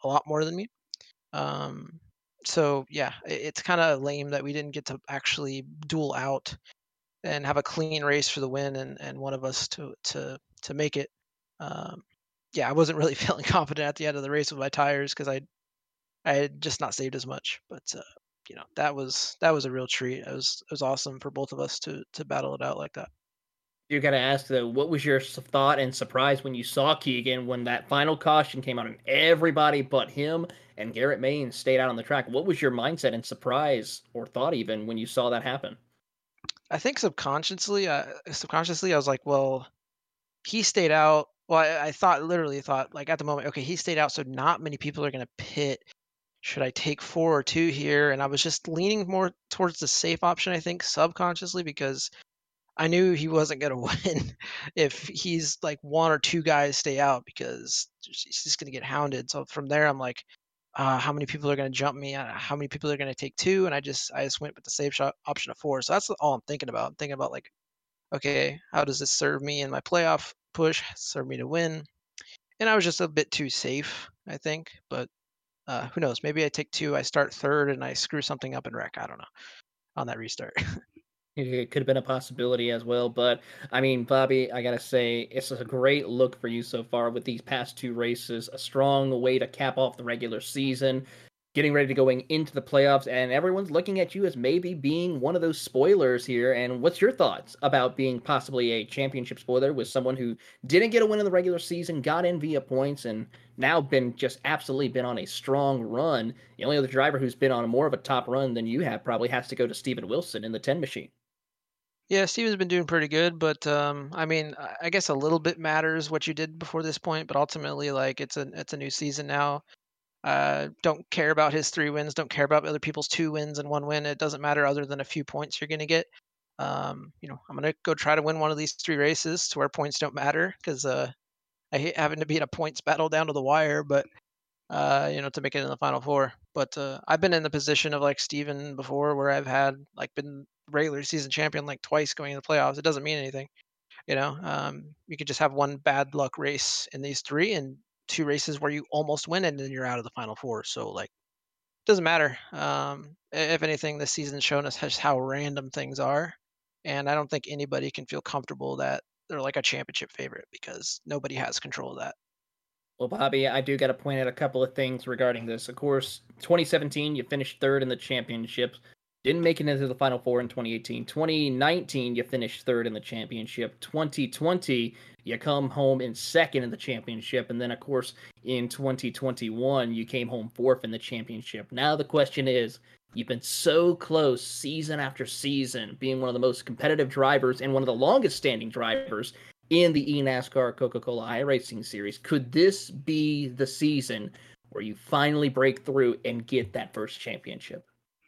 a lot more than me. Um, so yeah, it, it's kind of lame that we didn't get to actually duel out and have a clean race for the win, and, and one of us to to to make it. Um, yeah, I wasn't really feeling confident at the end of the race with my tires because I I had just not saved as much, but uh, you know that was that was a real treat. It was it was awesome for both of us to to battle it out like that. You got to ask though, what was your thought and surprise when you saw Keegan when that final caution came out and everybody but him and Garrett Manes stayed out on the track? What was your mindset and surprise or thought even when you saw that happen? I think subconsciously, uh, subconsciously, I was like, well, he stayed out. Well, I, I thought literally thought like at the moment, okay, he stayed out, so not many people are going to pit should I take four or two here? And I was just leaning more towards the safe option, I think, subconsciously, because I knew he wasn't going to win if he's like one or two guys stay out because he's just going to get hounded. So from there, I'm like, uh, how many people are going to jump me? Uh, how many people are going to take two? And I just I just went with the safe shot option of four. So that's all I'm thinking about. I'm thinking about like, okay, how does this serve me in my playoff push? Serve me to win? And I was just a bit too safe, I think. But uh, who knows? Maybe I take two, I start third, and I screw something up and wreck. I don't know on that restart. it could have been a possibility as well. But I mean, Bobby, I gotta say, it's a great look for you so far with these past two races. A strong way to cap off the regular season getting ready to going into the playoffs and everyone's looking at you as maybe being one of those spoilers here. And what's your thoughts about being possibly a championship spoiler with someone who didn't get a win in the regular season got in via points and now been just absolutely been on a strong run? The only other driver who's been on more of a top run than you have probably has to go to Steven Wilson in the 10 machine. Yeah, Steven's been doing pretty good, but um, I mean, I guess a little bit matters what you did before this point, but ultimately, like it's a it's a new season now. Uh, don't care about his three wins. Don't care about other people's two wins and one win. It doesn't matter other than a few points you're going to get. Um, you know, I'm going to go try to win one of these three races to where points don't matter because uh, I hate having to be in a points battle down to the wire, but uh, you know, to make it in the final four. But uh, I've been in the position of like Steven before, where I've had like been regular season champion like twice going into the playoffs. It doesn't mean anything. You know, um, you could just have one bad luck race in these three, and two races where you almost win and then you're out of the final four. So like it doesn't matter. Um, if anything, this season's shown us just how random things are, and I don't think anybody can feel comfortable that they're like a championship favorite because nobody has control of that. Well, Bobby, I do got to point out a couple of things regarding this. Of course, 2017, you finished third in the championship. Didn't make it into the Final Four in 2018. 2019, you finished third in the championship. 2020, you come home in second in the championship. And then, of course, in 2021, you came home fourth in the championship. Now, the question is you've been so close season after season, being one of the most competitive drivers and one of the longest standing drivers in the eNASCAR Coca Cola iRacing Series. Could this be the season where you finally break through and get that first championship?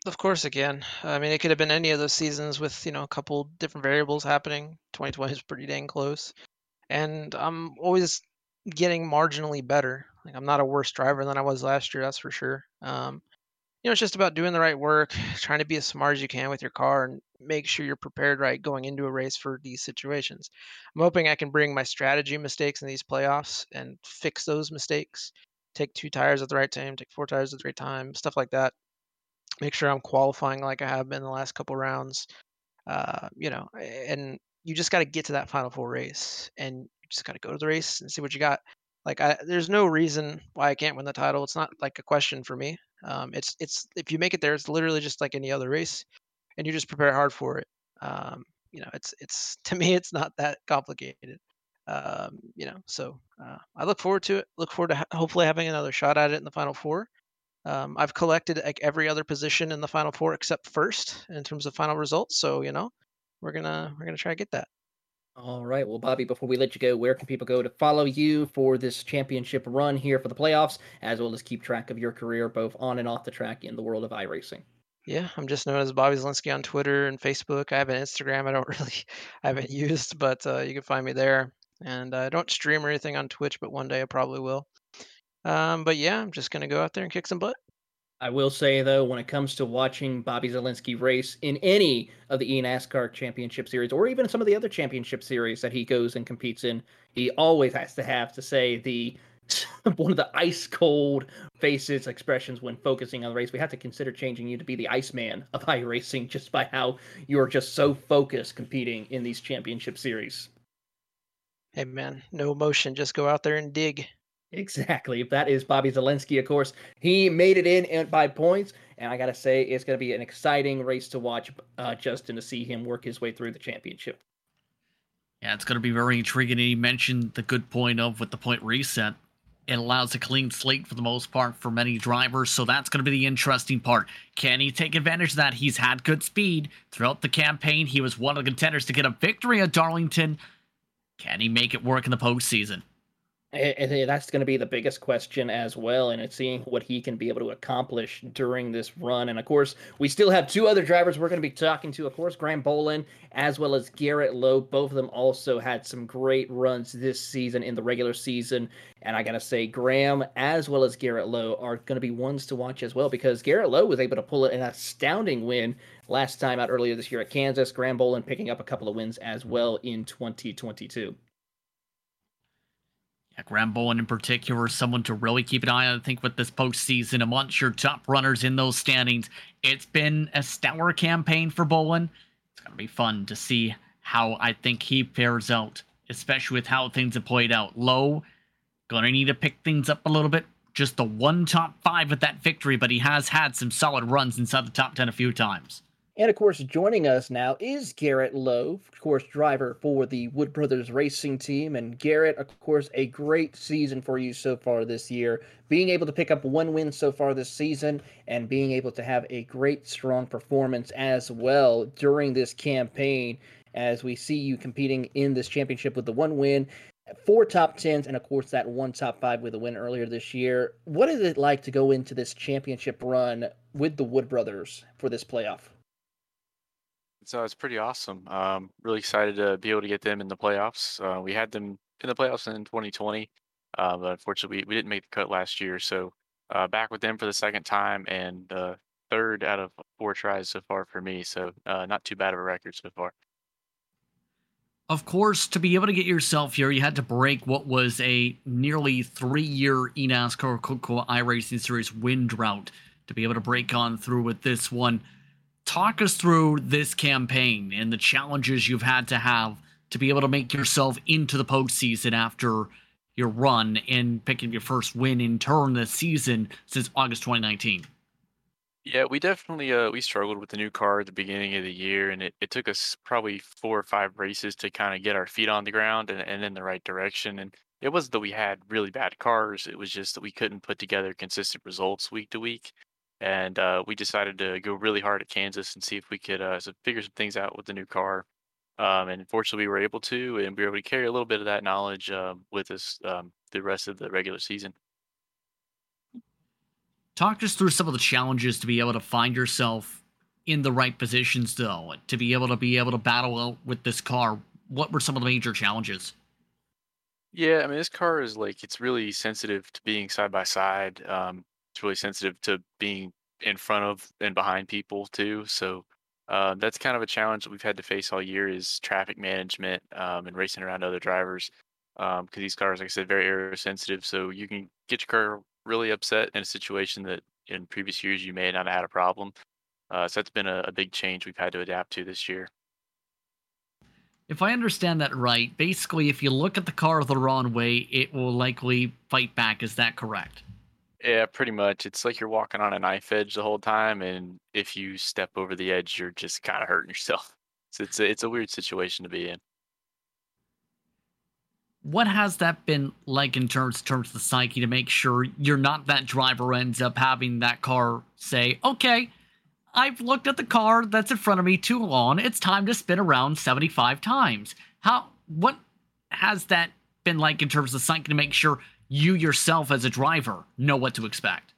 Of course, again. I mean, it could have been any of those seasons with, you know, a couple different variables happening. 2020 is pretty dang close. And I'm always getting marginally better. Like, I'm not a worse driver than I was last year, that's for sure. Um, you know, it's just about doing the right work, trying to be as smart as you can with your car and make sure you're prepared right going into a race for these situations. I'm hoping I can bring my strategy mistakes in these playoffs and fix those mistakes. Take two tires at the right time, take four tires at the right time, stuff like that make sure I'm qualifying like I have been the last couple rounds. Uh, you know, and you just got to get to that final four race, and you just got to go to the race and see what you got. Like, I, there's no reason why I can't win the title. It's not like a question for me. Um, it's it's if you make it there, it's literally just like any other race, and you just prepare hard for it. Um, you know, it's it's to me, it's not that complicated. Um, you know, so uh, I look forward to it. Look forward to ha- hopefully having another shot at it in the final four. Um, I've collected like every other position in the final four except first in terms of final results. So you know, we're gonna we're gonna try to get that. All right. Well, Bobby, before we let you go, where can people go to follow you for this championship run here for the playoffs, as well as keep track of your career both on and off the track in the world of iRacing? Yeah, I'm just known as Bobby Zalenski on Twitter and Facebook. I have an Instagram I don't really I haven't used, but uh, you can find me there. And I don't stream or anything on Twitch, but one day I probably will. Um, but yeah, I'm just gonna go out there and kick some butt. I will say though, when it comes to watching Bobby Zalenski race in any of the eNASCAR Championship Series, or even some of the other Championship Series that he goes and competes in, he always has to have to say the one of the ice cold faces expressions when focusing on the race. We have to consider changing you to be the Iceman of iRacing just by how you're just so focused competing in these Championship Series. Hey man, no emotion, just go out there and dig. Exactly. If that is Bobby Zalenski, of course. He made it in by points, and I got to say, it's going to be an exciting race to watch, uh, Justin, to see him work his way through the championship. Yeah, it's going to be very intriguing. He mentioned the good point of with the point reset. It allows a clean slate for the most part for many drivers, so that's going to be the interesting part. Can he take advantage of that? He's had good speed throughout the campaign. He was one of the contenders to get a victory at Darlington. Can he make it work in the postseason? That's going to be the biggest question as well, and it's seeing what he can be able to accomplish during this run. And of course, we still have two other drivers we're going to be talking to. Of course, Graham Bowlin as well as Garrett Lowe. Both of them also had some great runs this season in the regular season. And I got to say, Graham as well as Garrett Lowe are going to be ones to watch as well because Garrett Lowe was able to pull an astounding win last time out earlier this year at Kansas. Graham Bowlin picking up a couple of wins as well in 2022. Yeah, Graham Bowlin in particular someone to really keep an eye on. I think with this postseason, amongst your top runners in those standings, it's been a stellar campaign for Bowlin. It's going to be fun to see how I think he fares out, especially with how things have played out. Low, going to need to pick things up a little bit. Just the one top five with that victory, but he has had some solid runs inside the top 10 a few times. And of course, joining us now is Garrett Lowe, of course, driver for the Wood Brothers Racing Team. And Garrett, of course, a great season for you so far this year. Being able to pick up one win so far this season and being able to have a great, strong performance as well during this campaign as we see you competing in this championship with the one win four top tens, and of course that one top five with a win earlier this year. What is it like to go into this championship run with the Wood Brothers for this playoff? So it's pretty awesome. Um, really excited to be able to get them in the playoffs. Uh, we had them in the playoffs in 2020, uh, but unfortunately we, we didn't make the cut last year. So uh, back with them for the second time and uh, third out of four tries so far for me. So uh, not too bad of a record so far. Of course, to be able to get yourself here, you had to break what was a nearly three-year eNASCAR Coca-Cola iRacing Series win drought to be able to break on through with this one talk us through this campaign and the challenges you've had to have to be able to make yourself into the postseason after your run and picking your first win in turn this season since August 2019. Yeah, we definitely uh we struggled with the new car at the beginning of the year, and it, it took us probably four or five races to kind of get our feet on the ground and, and in the right direction. And it wasn't that we had really bad cars; it was just that we couldn't put together consistent results week to week and uh, we decided to go really hard at Kansas and see if we could uh, figure some things out with the new car. Um, and fortunately, we were able to, and we were able to carry a little bit of that knowledge uh, with us um, the rest of the regular season. Talk us through some of the challenges to be able to find yourself in the right positions, though, to be able to be able to battle out with this car. What were some of the major challenges? Yeah, I mean, this car is like it's really sensitive to being side by side. Um, it's really sensitive to being in front of and behind people too. So uh, that's kind of a challenge that we've had to face all year is traffic management um, and racing around other drivers because um, these cars, like I said, very aero sensitive. So you can get your car really upset in a situation that in previous years you may not have had a problem. Uh, so that's been a, a big change we've had to adapt to this year. if I understand that right, basically, if you look at the car the wrong way, it will likely fight back. Is that correct? Yeah, pretty much. It's like you're walking on a knife edge the whole time, and if you step over the edge, you're just kind of hurting yourself. So it's a, it's a weird situation to be in. What has that been like in terms terms of the psyche to make sure you're not that driver ends up having that car say, "Okay, I've looked at the car that's in front of me too long. It's time to spin around 75 times." How what has that been like in terms of psyche to make sure you yourself as a driver know what to expect?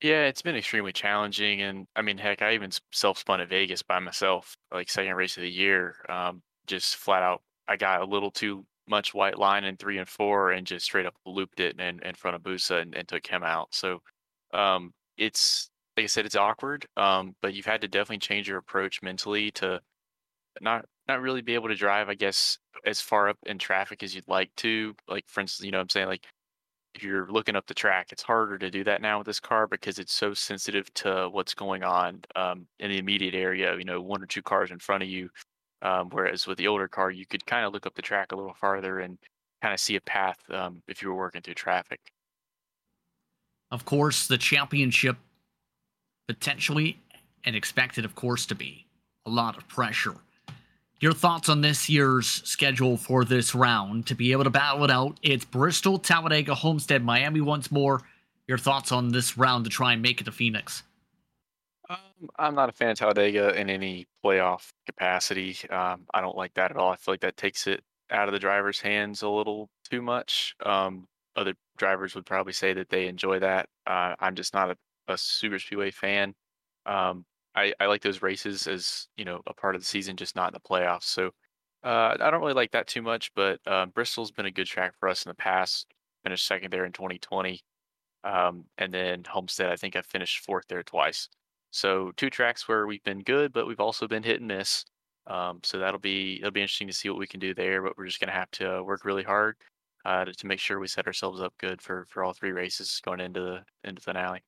Yeah, it's been extremely challenging, and I mean, heck, I even self spun at Vegas by myself, like second race of the year. Um, just flat out, I got a little too much white line in three and four, and just straight up looped it in, in front of Bussa and, and took him out. So, um, it's like I said, it's awkward, um, but you've had to definitely change your approach mentally to not not really be able to drive, I guess, as far up in traffic as you'd like to. Like for instance, you know what I'm saying? Like if you're looking up the track, it's harder to do that now with this car because it's so sensitive to what's going on um, in the immediate area, you know, one or two cars in front of you. Um, whereas with the older car, you could kind of look up the track a little farther and kind of see a path um, if you were working through traffic. Of course, the championship potentially and expected, of course, to be a lot of pressure. Your thoughts on this year's schedule for this round to be able to battle it out? It's Bristol, Talladega, Homestead, Miami once more. Your thoughts on this round to try and make it to Phoenix? Um, I'm not a fan of Talladega in any playoff capacity. Um, I don't like that at all. I feel like that takes it out of the driver's hands a little too much. Um, other drivers would probably say that they enjoy that. Uh, I'm just not a, a super speedway fan. Um, I, I like those races as you know a part of the season, just not in the playoffs. So uh, I don't really like that too much. But uh, Bristol's been a good track for us in the past. Finished second there in 2020, um, and then Homestead. I think I finished fourth there twice. So two tracks where we've been good, but we've also been hit and miss. Um, so that'll be it'll be interesting to see what we can do there. But we're just gonna have to work really hard uh, to, to make sure we set ourselves up good for for all three races going into the into the finale.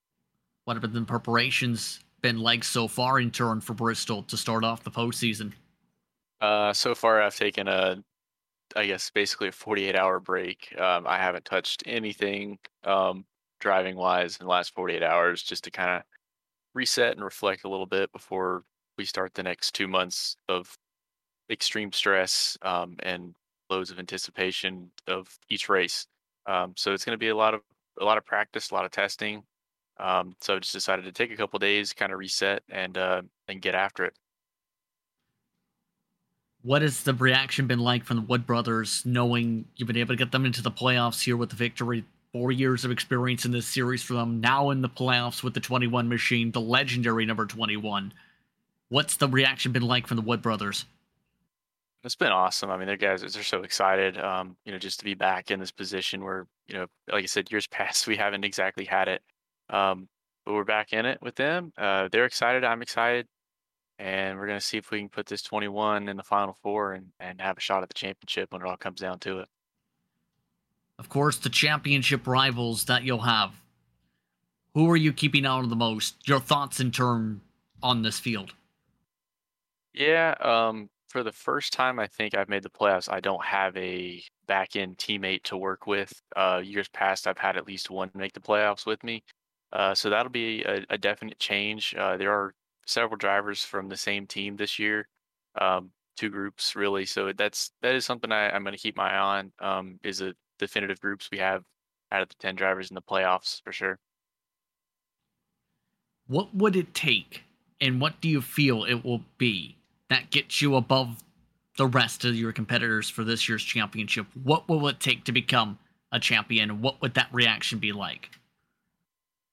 What have been the preparations been like so far in turn for Bristol to start off the postseason? Uh, so far, I've taken a, I guess, basically a 48 hour break. Um, I haven't touched anything um, driving wise in the last 48 hours just to kind of reset and reflect a little bit before we start the next two months of extreme stress um, and loads of anticipation of each race. Um, so it's going to be a lot of a lot of practice, a lot of testing, um, so I just decided to take a couple days, kind of reset, and uh, and get after it. What has the reaction been like from the Wood brothers, knowing you've been able to get them into the playoffs here with the victory? Four years of experience in this series for them, now in the playoffs with the 21 machine, the legendary number 21. What's the reaction been like from the Wood brothers? It's been awesome. I mean, their guys they're so excited. Um, you know, just to be back in this position where, you know, like I said, years past we haven't exactly had it. Um, but we're back in it with them. Uh, they're excited. I'm excited. And we're going to see if we can put this 21 in the final four and, and have a shot at the championship when it all comes down to it. Of course, the championship rivals that you'll have. Who are you keeping out of the most? Your thoughts in turn on this field? Yeah, um, for the first time, I think I've made the playoffs. I don't have a back end teammate to work with. Uh, years past, I've had at least one make the playoffs with me. Uh, so that'll be a, a definite change. Uh, there are several drivers from the same team this year, um, two groups really. So that's that is something I, am going to keep my eye on. Um, is a definitive groups we have out of the ten drivers in the playoffs for sure. What would it take, and what do you feel it will be that gets you above the rest of your competitors for this year's championship? What will it take to become a champion? What would that reaction be like?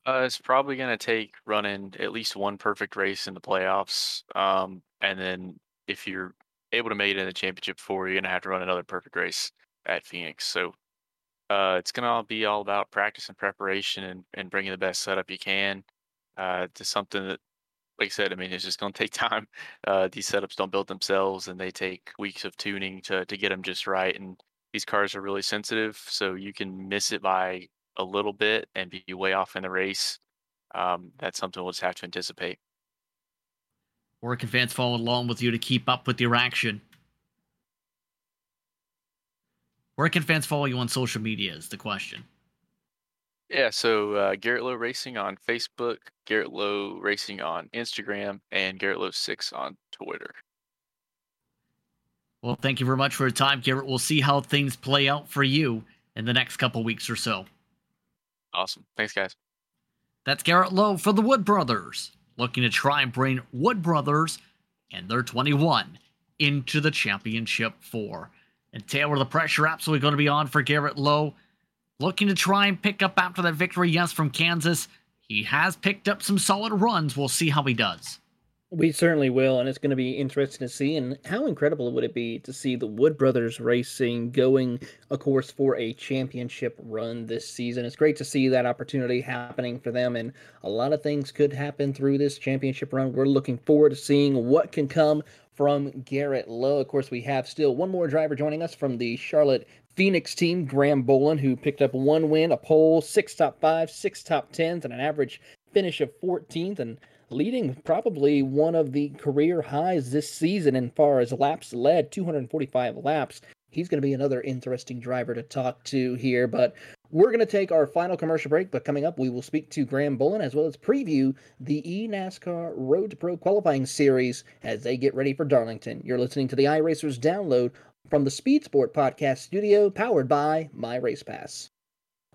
Uh, it's probably going to take running at least one perfect race in the playoffs. Um, and then if you're able to make it in the championship four, you're going to have to run another perfect race at Phoenix. So uh, it's going to be all about practice and preparation and, and bringing the best setup you can uh, to something that, like I said, I mean, it's just going to take time. Uh, these setups don't build themselves and they take weeks of tuning to, to get them just right. And these cars are really sensitive. So you can miss it by a little bit and be way off in the race, um, that's something we'll just have to anticipate. Where can fans follow along with you to keep up with your action? Where can fans follow you on social media? Is the question. Yeah, so uh, Garrett Lowe Racing on Facebook, Garrett Lowe Racing on Instagram, and Garrett Lowe Six on Twitter. Well, thank you very much for your time, Garrett. We'll see how things play out for you in the next couple weeks or so. Awesome. Thanks, guys. That's Garrett Lowe for the Wood Brothers, looking to try and bring Wood Brothers and their 21 into the championship four. And Taylor, the pressure absolutely going to be on for Garrett Lowe, looking to try and pick up after that victory, yes, from Kansas. He has picked up some solid runs. We'll see how he does. We certainly will, and it's going to be interesting to see. And how incredible would it be to see the Wood Brothers Racing going, of course, for a championship run this season? It's great to see that opportunity happening for them, and a lot of things could happen through this championship run. We're looking forward to seeing what can come from Garrett Lowe. Of course, we have still one more driver joining us from the Charlotte Phoenix team, Graham Bowlin, who picked up one win, a pole, six top five, six top tens, and an average finish of 14th. And leading probably one of the career highs this season in far as laps led 245 laps. He's going to be another interesting driver to talk to here but we're going to take our final commercial break but coming up we will speak to graham bowlin as well as preview the e-nascar road to pro qualifying series as they get ready for darlington. You're listening to the iRacers download from the speed sport podcast studio powered by my race pass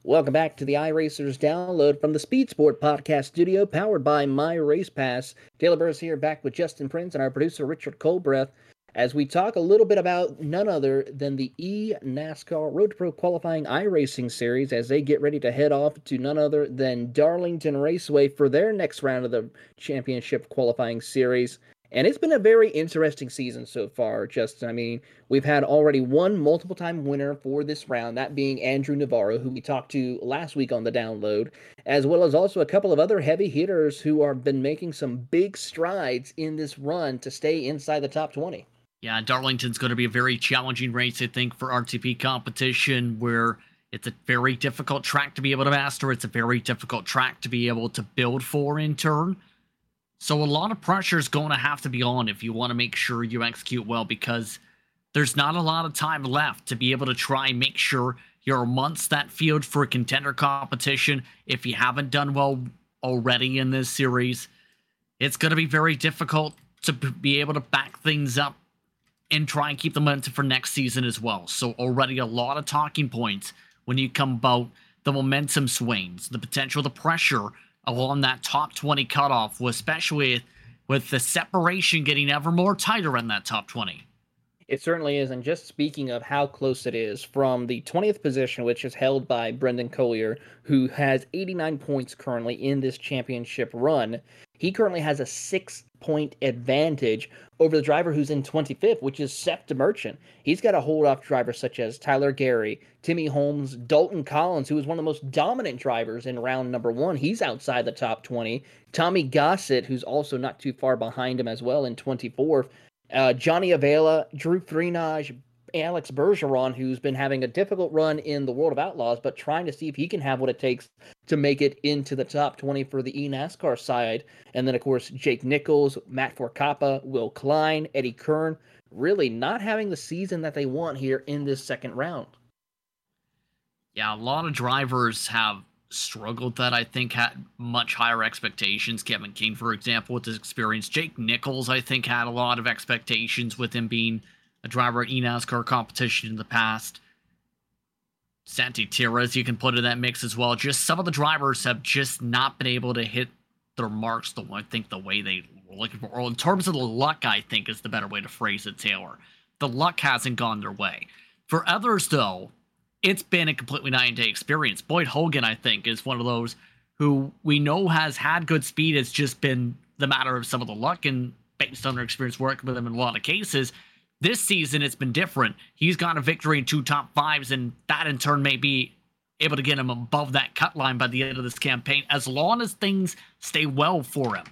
Welcome back to the iRacers download from the Speed Sport podcast studio, powered by My Race Pass. Taylor Burris here, back with Justin Prince and our producer Richard Colbreth, as we talk a little bit about none other than the E NASCAR Road to Pro Qualifying iRacing Series as they get ready to head off to none other than Darlington Raceway for their next round of the championship qualifying series. And it's been a very interesting season so far, Justin. I mean, we've had already one multiple time winner for this round, that being Andrew Navarro, who we talked to last week on the download, as well as also a couple of other heavy hitters who have been making some big strides in this run to stay inside the top 20. Yeah, Darlington's going to be a very challenging race, I think, for RTP competition, where it's a very difficult track to be able to master. It's a very difficult track to be able to build for in turn. So a lot of pressure is going to have to be on if you want to make sure you execute well because there's not a lot of time left to be able to try and make sure you're amongst that field for a contender competition. If you haven't done well already in this series, it's going to be very difficult to be able to back things up and try and keep the momentum for next season as well. So already a lot of talking points when you come about the momentum swings, the potential, the pressure along that top 20 cutoff, especially with the separation getting ever more tighter in that top 20. It certainly is. And just speaking of how close it is, from the 20th position, which is held by Brendan Collier, who has 89 points currently in this championship run, he currently has a six point advantage over the driver who's in 25th, which is Seth DeMerchant. He's got a hold off drivers such as Tyler Gary, Timmy Holmes, Dalton Collins, who is one of the most dominant drivers in round number one. He's outside the top 20. Tommy Gossett, who's also not too far behind him as well in 24th. Uh, Johnny Avila, Drew Freenage, Alex Bergeron, who's been having a difficult run in the World of Outlaws, but trying to see if he can have what it takes to make it into the top 20 for the eNASCAR side. And then, of course, Jake Nichols, Matt Forcappa, Will Klein, Eddie Kern, really not having the season that they want here in this second round. Yeah, a lot of drivers have struggled that I think had much higher expectations. Kevin King, for example, with his experience. Jake Nichols, I think, had a lot of expectations with him being – a driver at eNASCAR competition in the past. Santi Tierras, you can put in that mix as well. Just some of the drivers have just not been able to hit their marks the I think the way they were looking for. Or in terms of the luck, I think is the better way to phrase it, Taylor. The luck hasn't gone their way. For others, though, it's been a completely night and day experience. Boyd Hogan, I think, is one of those who we know has had good speed. It's just been the matter of some of the luck and based on their experience working with him in a lot of cases, this season, it's been different. He's got a victory in two top fives, and that in turn may be able to get him above that cut line by the end of this campaign, as long as things stay well for him.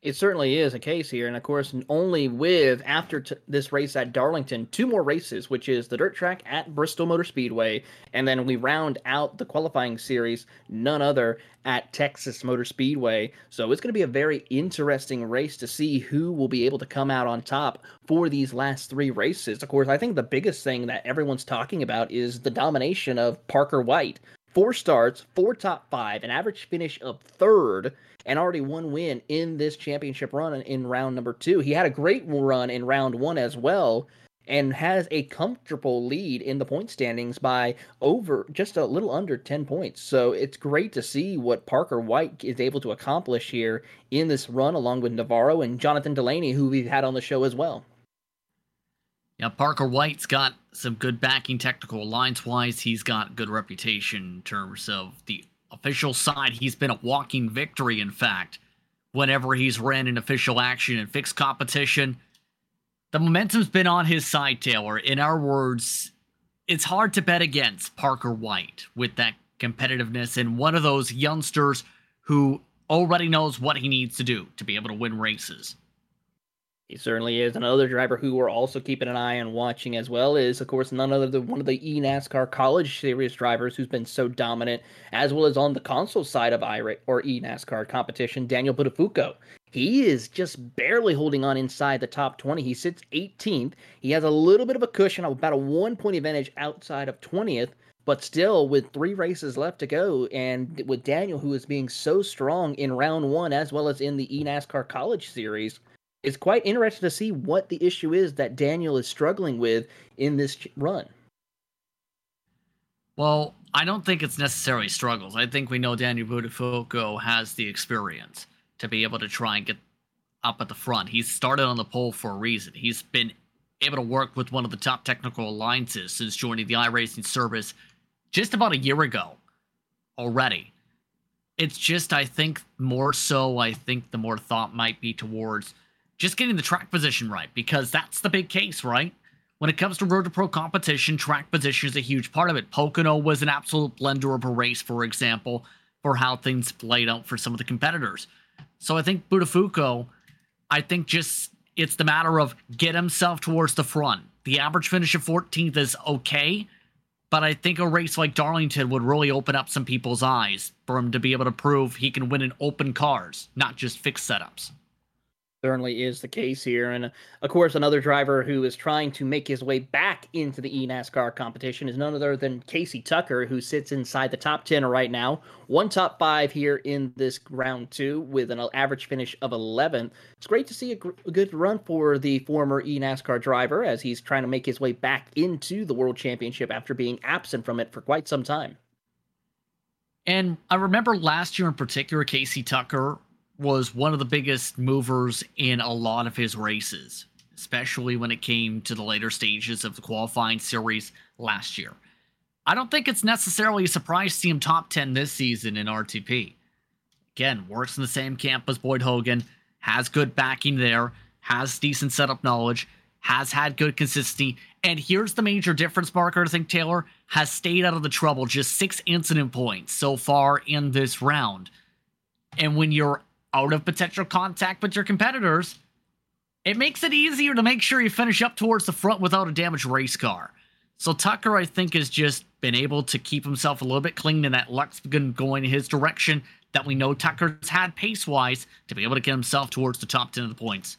It certainly is a case here, and of course, only with after t- this race at Darlington, two more races, which is the dirt track at Bristol Motor Speedway, and then we round out the qualifying series, none other at Texas Motor Speedway. So it's going to be a very interesting race to see who will be able to come out on top for these last three races. Of course, I think the biggest thing that everyone's talking about is the domination of Parker White. Four starts, four top five, an average finish of third and already one win in this championship run in round number two. He had a great run in round one as well and has a comfortable lead in the point standings by over just a little under 10 points. So it's great to see what Parker White is able to accomplish here in this run, along with Navarro and Jonathan Delaney, who we've had on the show as well. Yeah, Parker White's got some good backing technical lines wise. He's got good reputation in terms of the official side, he's been a walking victory, in fact, whenever he's ran in official action and fixed competition. The momentum's been on his side, Taylor. In our words, it's hard to bet against Parker White with that competitiveness and one of those youngsters who already knows what he needs to do to be able to win races. He certainly is. Another driver who we're also keeping an eye on watching as well is, of course, none other than one of the eNASCAR College Series drivers who's been so dominant, as well as on the console side of IRA or eNASCAR competition, Daniel Buttafuoco. He is just barely holding on inside the top 20. He sits 18th. He has a little bit of a cushion, about a one point advantage outside of 20th, but still with three races left to go, and with Daniel, who is being so strong in round one as well as in the eNASCAR College Series it's quite interesting to see what the issue is that Daniel is struggling with in this run. Well, I don't think it's necessarily struggles. I think we know Daniel Buttafuoco has the experience to be able to try and get up at the front. He's started on the pole for a reason. He's been able to work with one of the top technical alliances since joining the iRacing service just about a year ago already. It's just, I think, more so, I think the more thought might be towards just getting the track position right because that's the big case, right? When it comes to Road to Pro competition, track position is a huge part of it. Pocono was an absolute blender of a race, for example, for how things played out for some of the competitors. So I think Buttafuoco, I think just it's the matter of get himself towards the front. The average finish of 14th is okay, but I think a race like Darlington would really open up some people's eyes for him to be able to prove he can win in open cars, not just fixed setups certainly is the case here. And uh, of course, another driver who is trying to make his way back into the eNASCAR competition is none other than Casey Tucker, who sits inside the top 10 right now. One top five here in this round two with an uh, average finish of 11. It's great to see a, gr- a good run for the former eNASCAR driver as he's trying to make his way back into the World Championship after being absent from it for quite some time. And I remember last year in particular, Casey Tucker was one of the biggest movers in a lot of his races, especially when it came to the later stages of the qualifying series last year. I don't think it's necessarily a surprise to see him top 10 this season in RTP. Again, works in the same camp as Boyd Hogan, has good backing there, has decent setup knowledge, has had good consistency. And here's the major difference, Marker. I think Taylor has stayed out of the trouble, just six incident points so far in this round. And when you're out of potential contact with your competitors, it makes it easier to make sure you finish up towards the front without a damaged race car. So Tucker, I think, has just been able to keep himself a little bit clean and that luck's been going in his direction that we know Tucker's had pace wise to be able to get himself towards the top 10 of the points.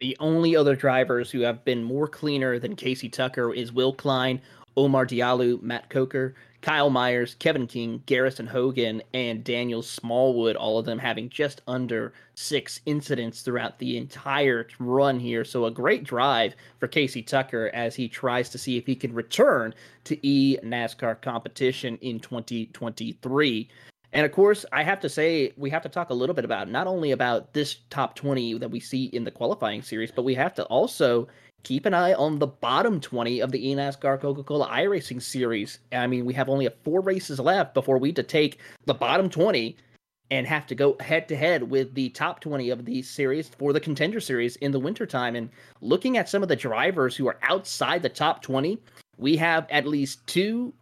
The only other drivers who have been more cleaner than Casey Tucker is Will Klein, Omar Diallo, Matt Coker, Kyle Myers, Kevin King, Garrison Hogan, and Daniel Smallwood, all of them having just under six incidents throughout the entire run here. So a great drive for Casey Tucker as he tries to see if he can return to e NASCAR competition in 2023. And of course, I have to say, we have to talk a little bit about not only about this top 20 that we see in the qualifying series, but we have to also keep an eye on the bottom 20 of the eNASCAR Coca-Cola iRacing series. I mean, we have only four races left before we to take the bottom 20 and have to go head to head with the top 20 of the series for the contender series in the wintertime. And looking at some of the drivers who are outside the top 20, we have at least two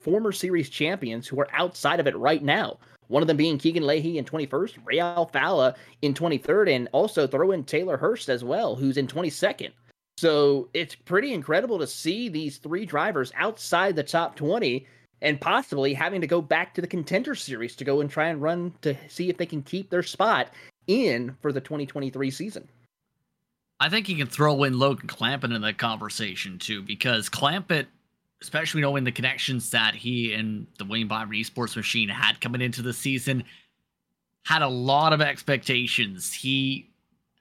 former series champions who are outside of it right now. One of them being Keegan Leahy in 21st, Ray Alfalla in 23rd, and also throw in Taylor Hurst as well, who's in 22nd. So it's pretty incredible to see these three drivers outside the top 20 and possibly having to go back to the contender series to go and try and run to see if they can keep their spot in for the 2023 season. I think you can throw in Logan Clampitt in that conversation too, because Clampett, especially knowing the connections that he and the William Byron Esports machine had coming into the season, had a lot of expectations. He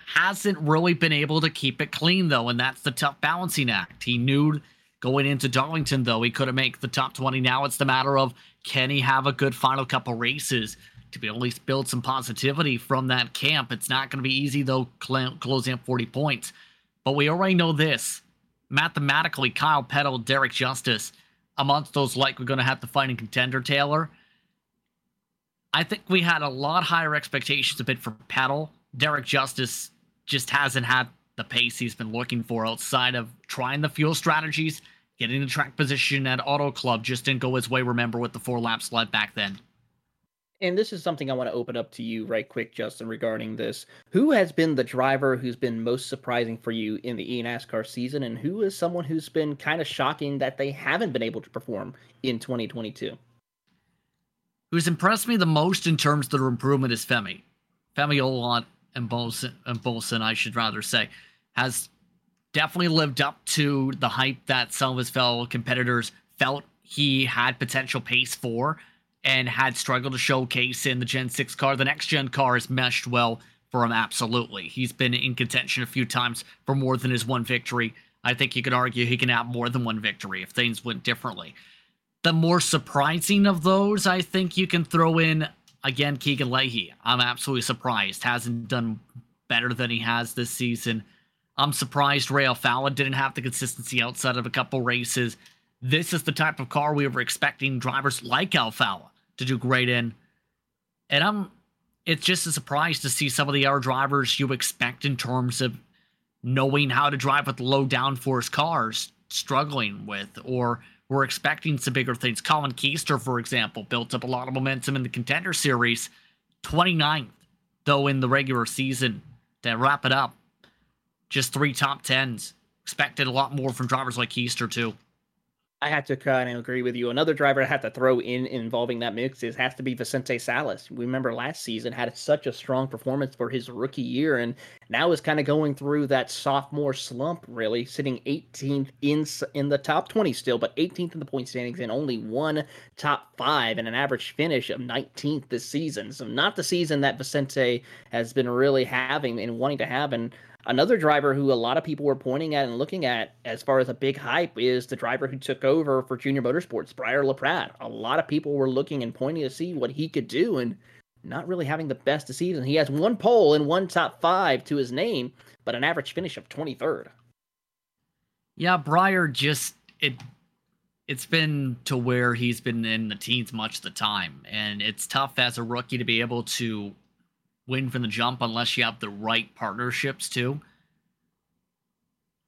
hasn't really been able to keep it clean though, and that's the tough balancing act. He knew going into Darlington though he couldn't make the top 20. Now it's the matter of can he have a good final couple races to be at least build some positivity from that camp. It's not going to be easy though, cl- closing up 40 points. But we already know this. Mathematically, Kyle Petty, Derek Justice, amongst those like we're going to have to find a contender, Taylor. I think we had a lot higher expectations a bit for Petty. Derek Justice just hasn't had the pace he's been looking for outside of trying the fuel strategies. Getting the track position at Auto Club just didn't go his way, remember, with the four lap sled back then and this is something I want to open up to you right quick, Justin, regarding this. Who has been the driver who's been most surprising for you in the eNASCAR season, and who is someone who's been kind of shocking that they haven't been able to perform in 2022? Who's impressed me the most in terms of their improvement is Femi. Femi Olat and Bolson, and Bolson, I should rather say, has definitely lived up to the hype that some of his fellow competitors felt he had potential pace for and had struggled to showcase in the Gen 6 car. The next gen car has meshed well for him, absolutely. He's been in contention a few times for more than his one victory. I think you could argue he can have more than one victory if things went differently. The more surprising of those, I think you can throw in again Keegan Leahy. I'm absolutely surprised. Hasn't done better than he has this season. I'm surprised Ray Alfalla didn't have the consistency outside of a couple races. This is the type of car we were expecting drivers like Alfalla to do great in. And I'm it's just a surprise to see some of the other drivers you expect in terms of knowing how to drive with low downforce cars struggling with or we're expecting some bigger things. Colin Keister, for example, built up a lot of momentum in the contender series, 29th, though, in the regular season. To wrap it up, just three top tens. Expected a lot more from drivers like Keister, too. I have to kind of agree with you. Another driver I have to throw in involving that mix is has to be Vicente Salas. We remember last season had such a strong performance for his rookie year, and now is kind of going through that sophomore slump. Really, sitting 18th in in the top 20 still, but 18th in the point standings and only one top five and an average finish of 19th this season. So not the season that Vicente has been really having and wanting to have, and Another driver who a lot of people were pointing at and looking at as far as a big hype is the driver who took over for Junior Motorsports, Briar LaPrade. A lot of people were looking and pointing to see what he could do and not really having the best of season. He has one pole and one top five to his name, but an average finish of 23rd. Yeah, Briar just it it's been to where he's been in the teens much of the time, and it's tough as a rookie to be able to win from the jump unless you have the right partnerships too.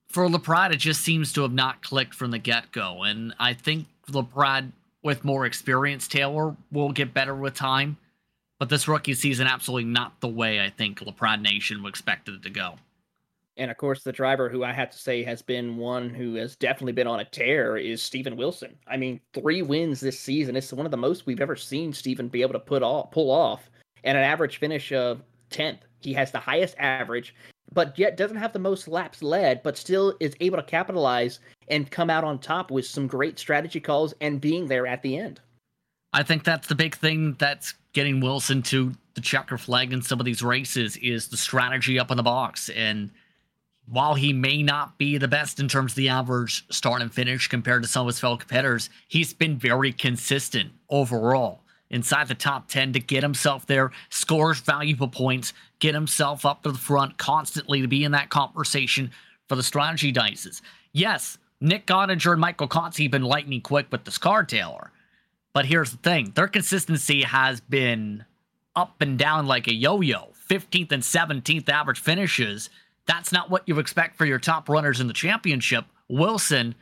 For LaPrade, it just seems to have not clicked from the get go. And I think LaPrade, with more experience, Taylor will get better with time. But this rookie season, absolutely not the way I think LaPrade Nation expected it to go. And of course, the driver who I have to say has been one who has definitely been on a tear is Steven Wilson. I mean, three wins this season. It's one of the most we've ever seen Steven be able to put off, pull off and an average finish of 10th. He has the highest average, but yet doesn't have the most laps led, but still is able to capitalize and come out on top with some great strategy calls and being there at the end. I think that's the big thing that's getting Wilson to the checker flag in some of these races is the strategy up in the box. And while he may not be the best in terms of the average start and finish compared to some of his fellow competitors, he's been very consistent overall inside the top 10 to get himself there, scores valuable points, get himself up to the front constantly to be in that conversation for the strategy dices. Yes, Nick Ottinger and Michael Conti have been lightning quick with this card, Taylor. But here's the thing their consistency has been up and down like a yo yo 15th and 17th average finishes. That's not what you expect for your top runners in the championship. Wilson,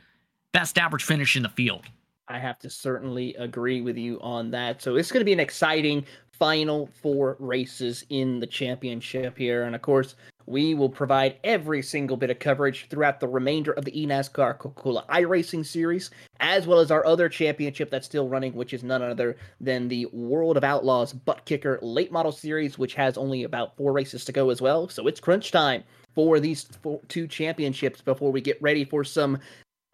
best average finish in the field. I have to certainly agree with you on that. So it's going to be an exciting final four races in the championship here. And of course, we will provide every single bit of coverage throughout the remainder of the eNASCAR Coca Cola iRacing series, as well as our other championship that's still running, which is none other than the World of Outlaws Butt Kicker Late Model Series, which has only about four races to go as well. So it's crunch time for these two championships before we get ready for some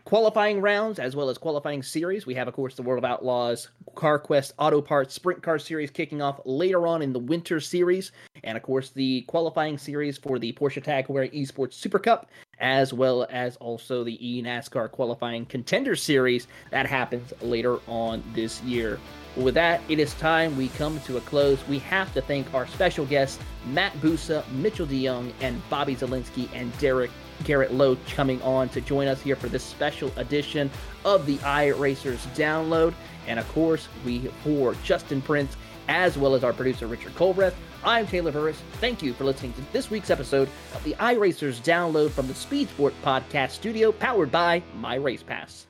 qualifying rounds as well as qualifying series. We have, of course, the World of Outlaws Carquest Auto Parts Sprint Car Series kicking off later on in the Winter Series, and of course the qualifying series for the Porsche Tag Heuer Esports Super Cup, as well as also the eNASCAR qualifying Contender Series that happens later on this year. With that, it is time we come to a close. We have to thank our special guests, Matt Bussa, Mitchell DeJong, and Bobby Zalenski and Derek Garrett Lowe coming on to join us here for this special edition of the iRacers download. And of course, we for Justin Prince, as well as our producer Richard Colbreth. I'm Taylor Burris. Thank you for listening to this week's episode of the iRacers download from the Speed Sport Podcast Studio, powered by My Race Pass.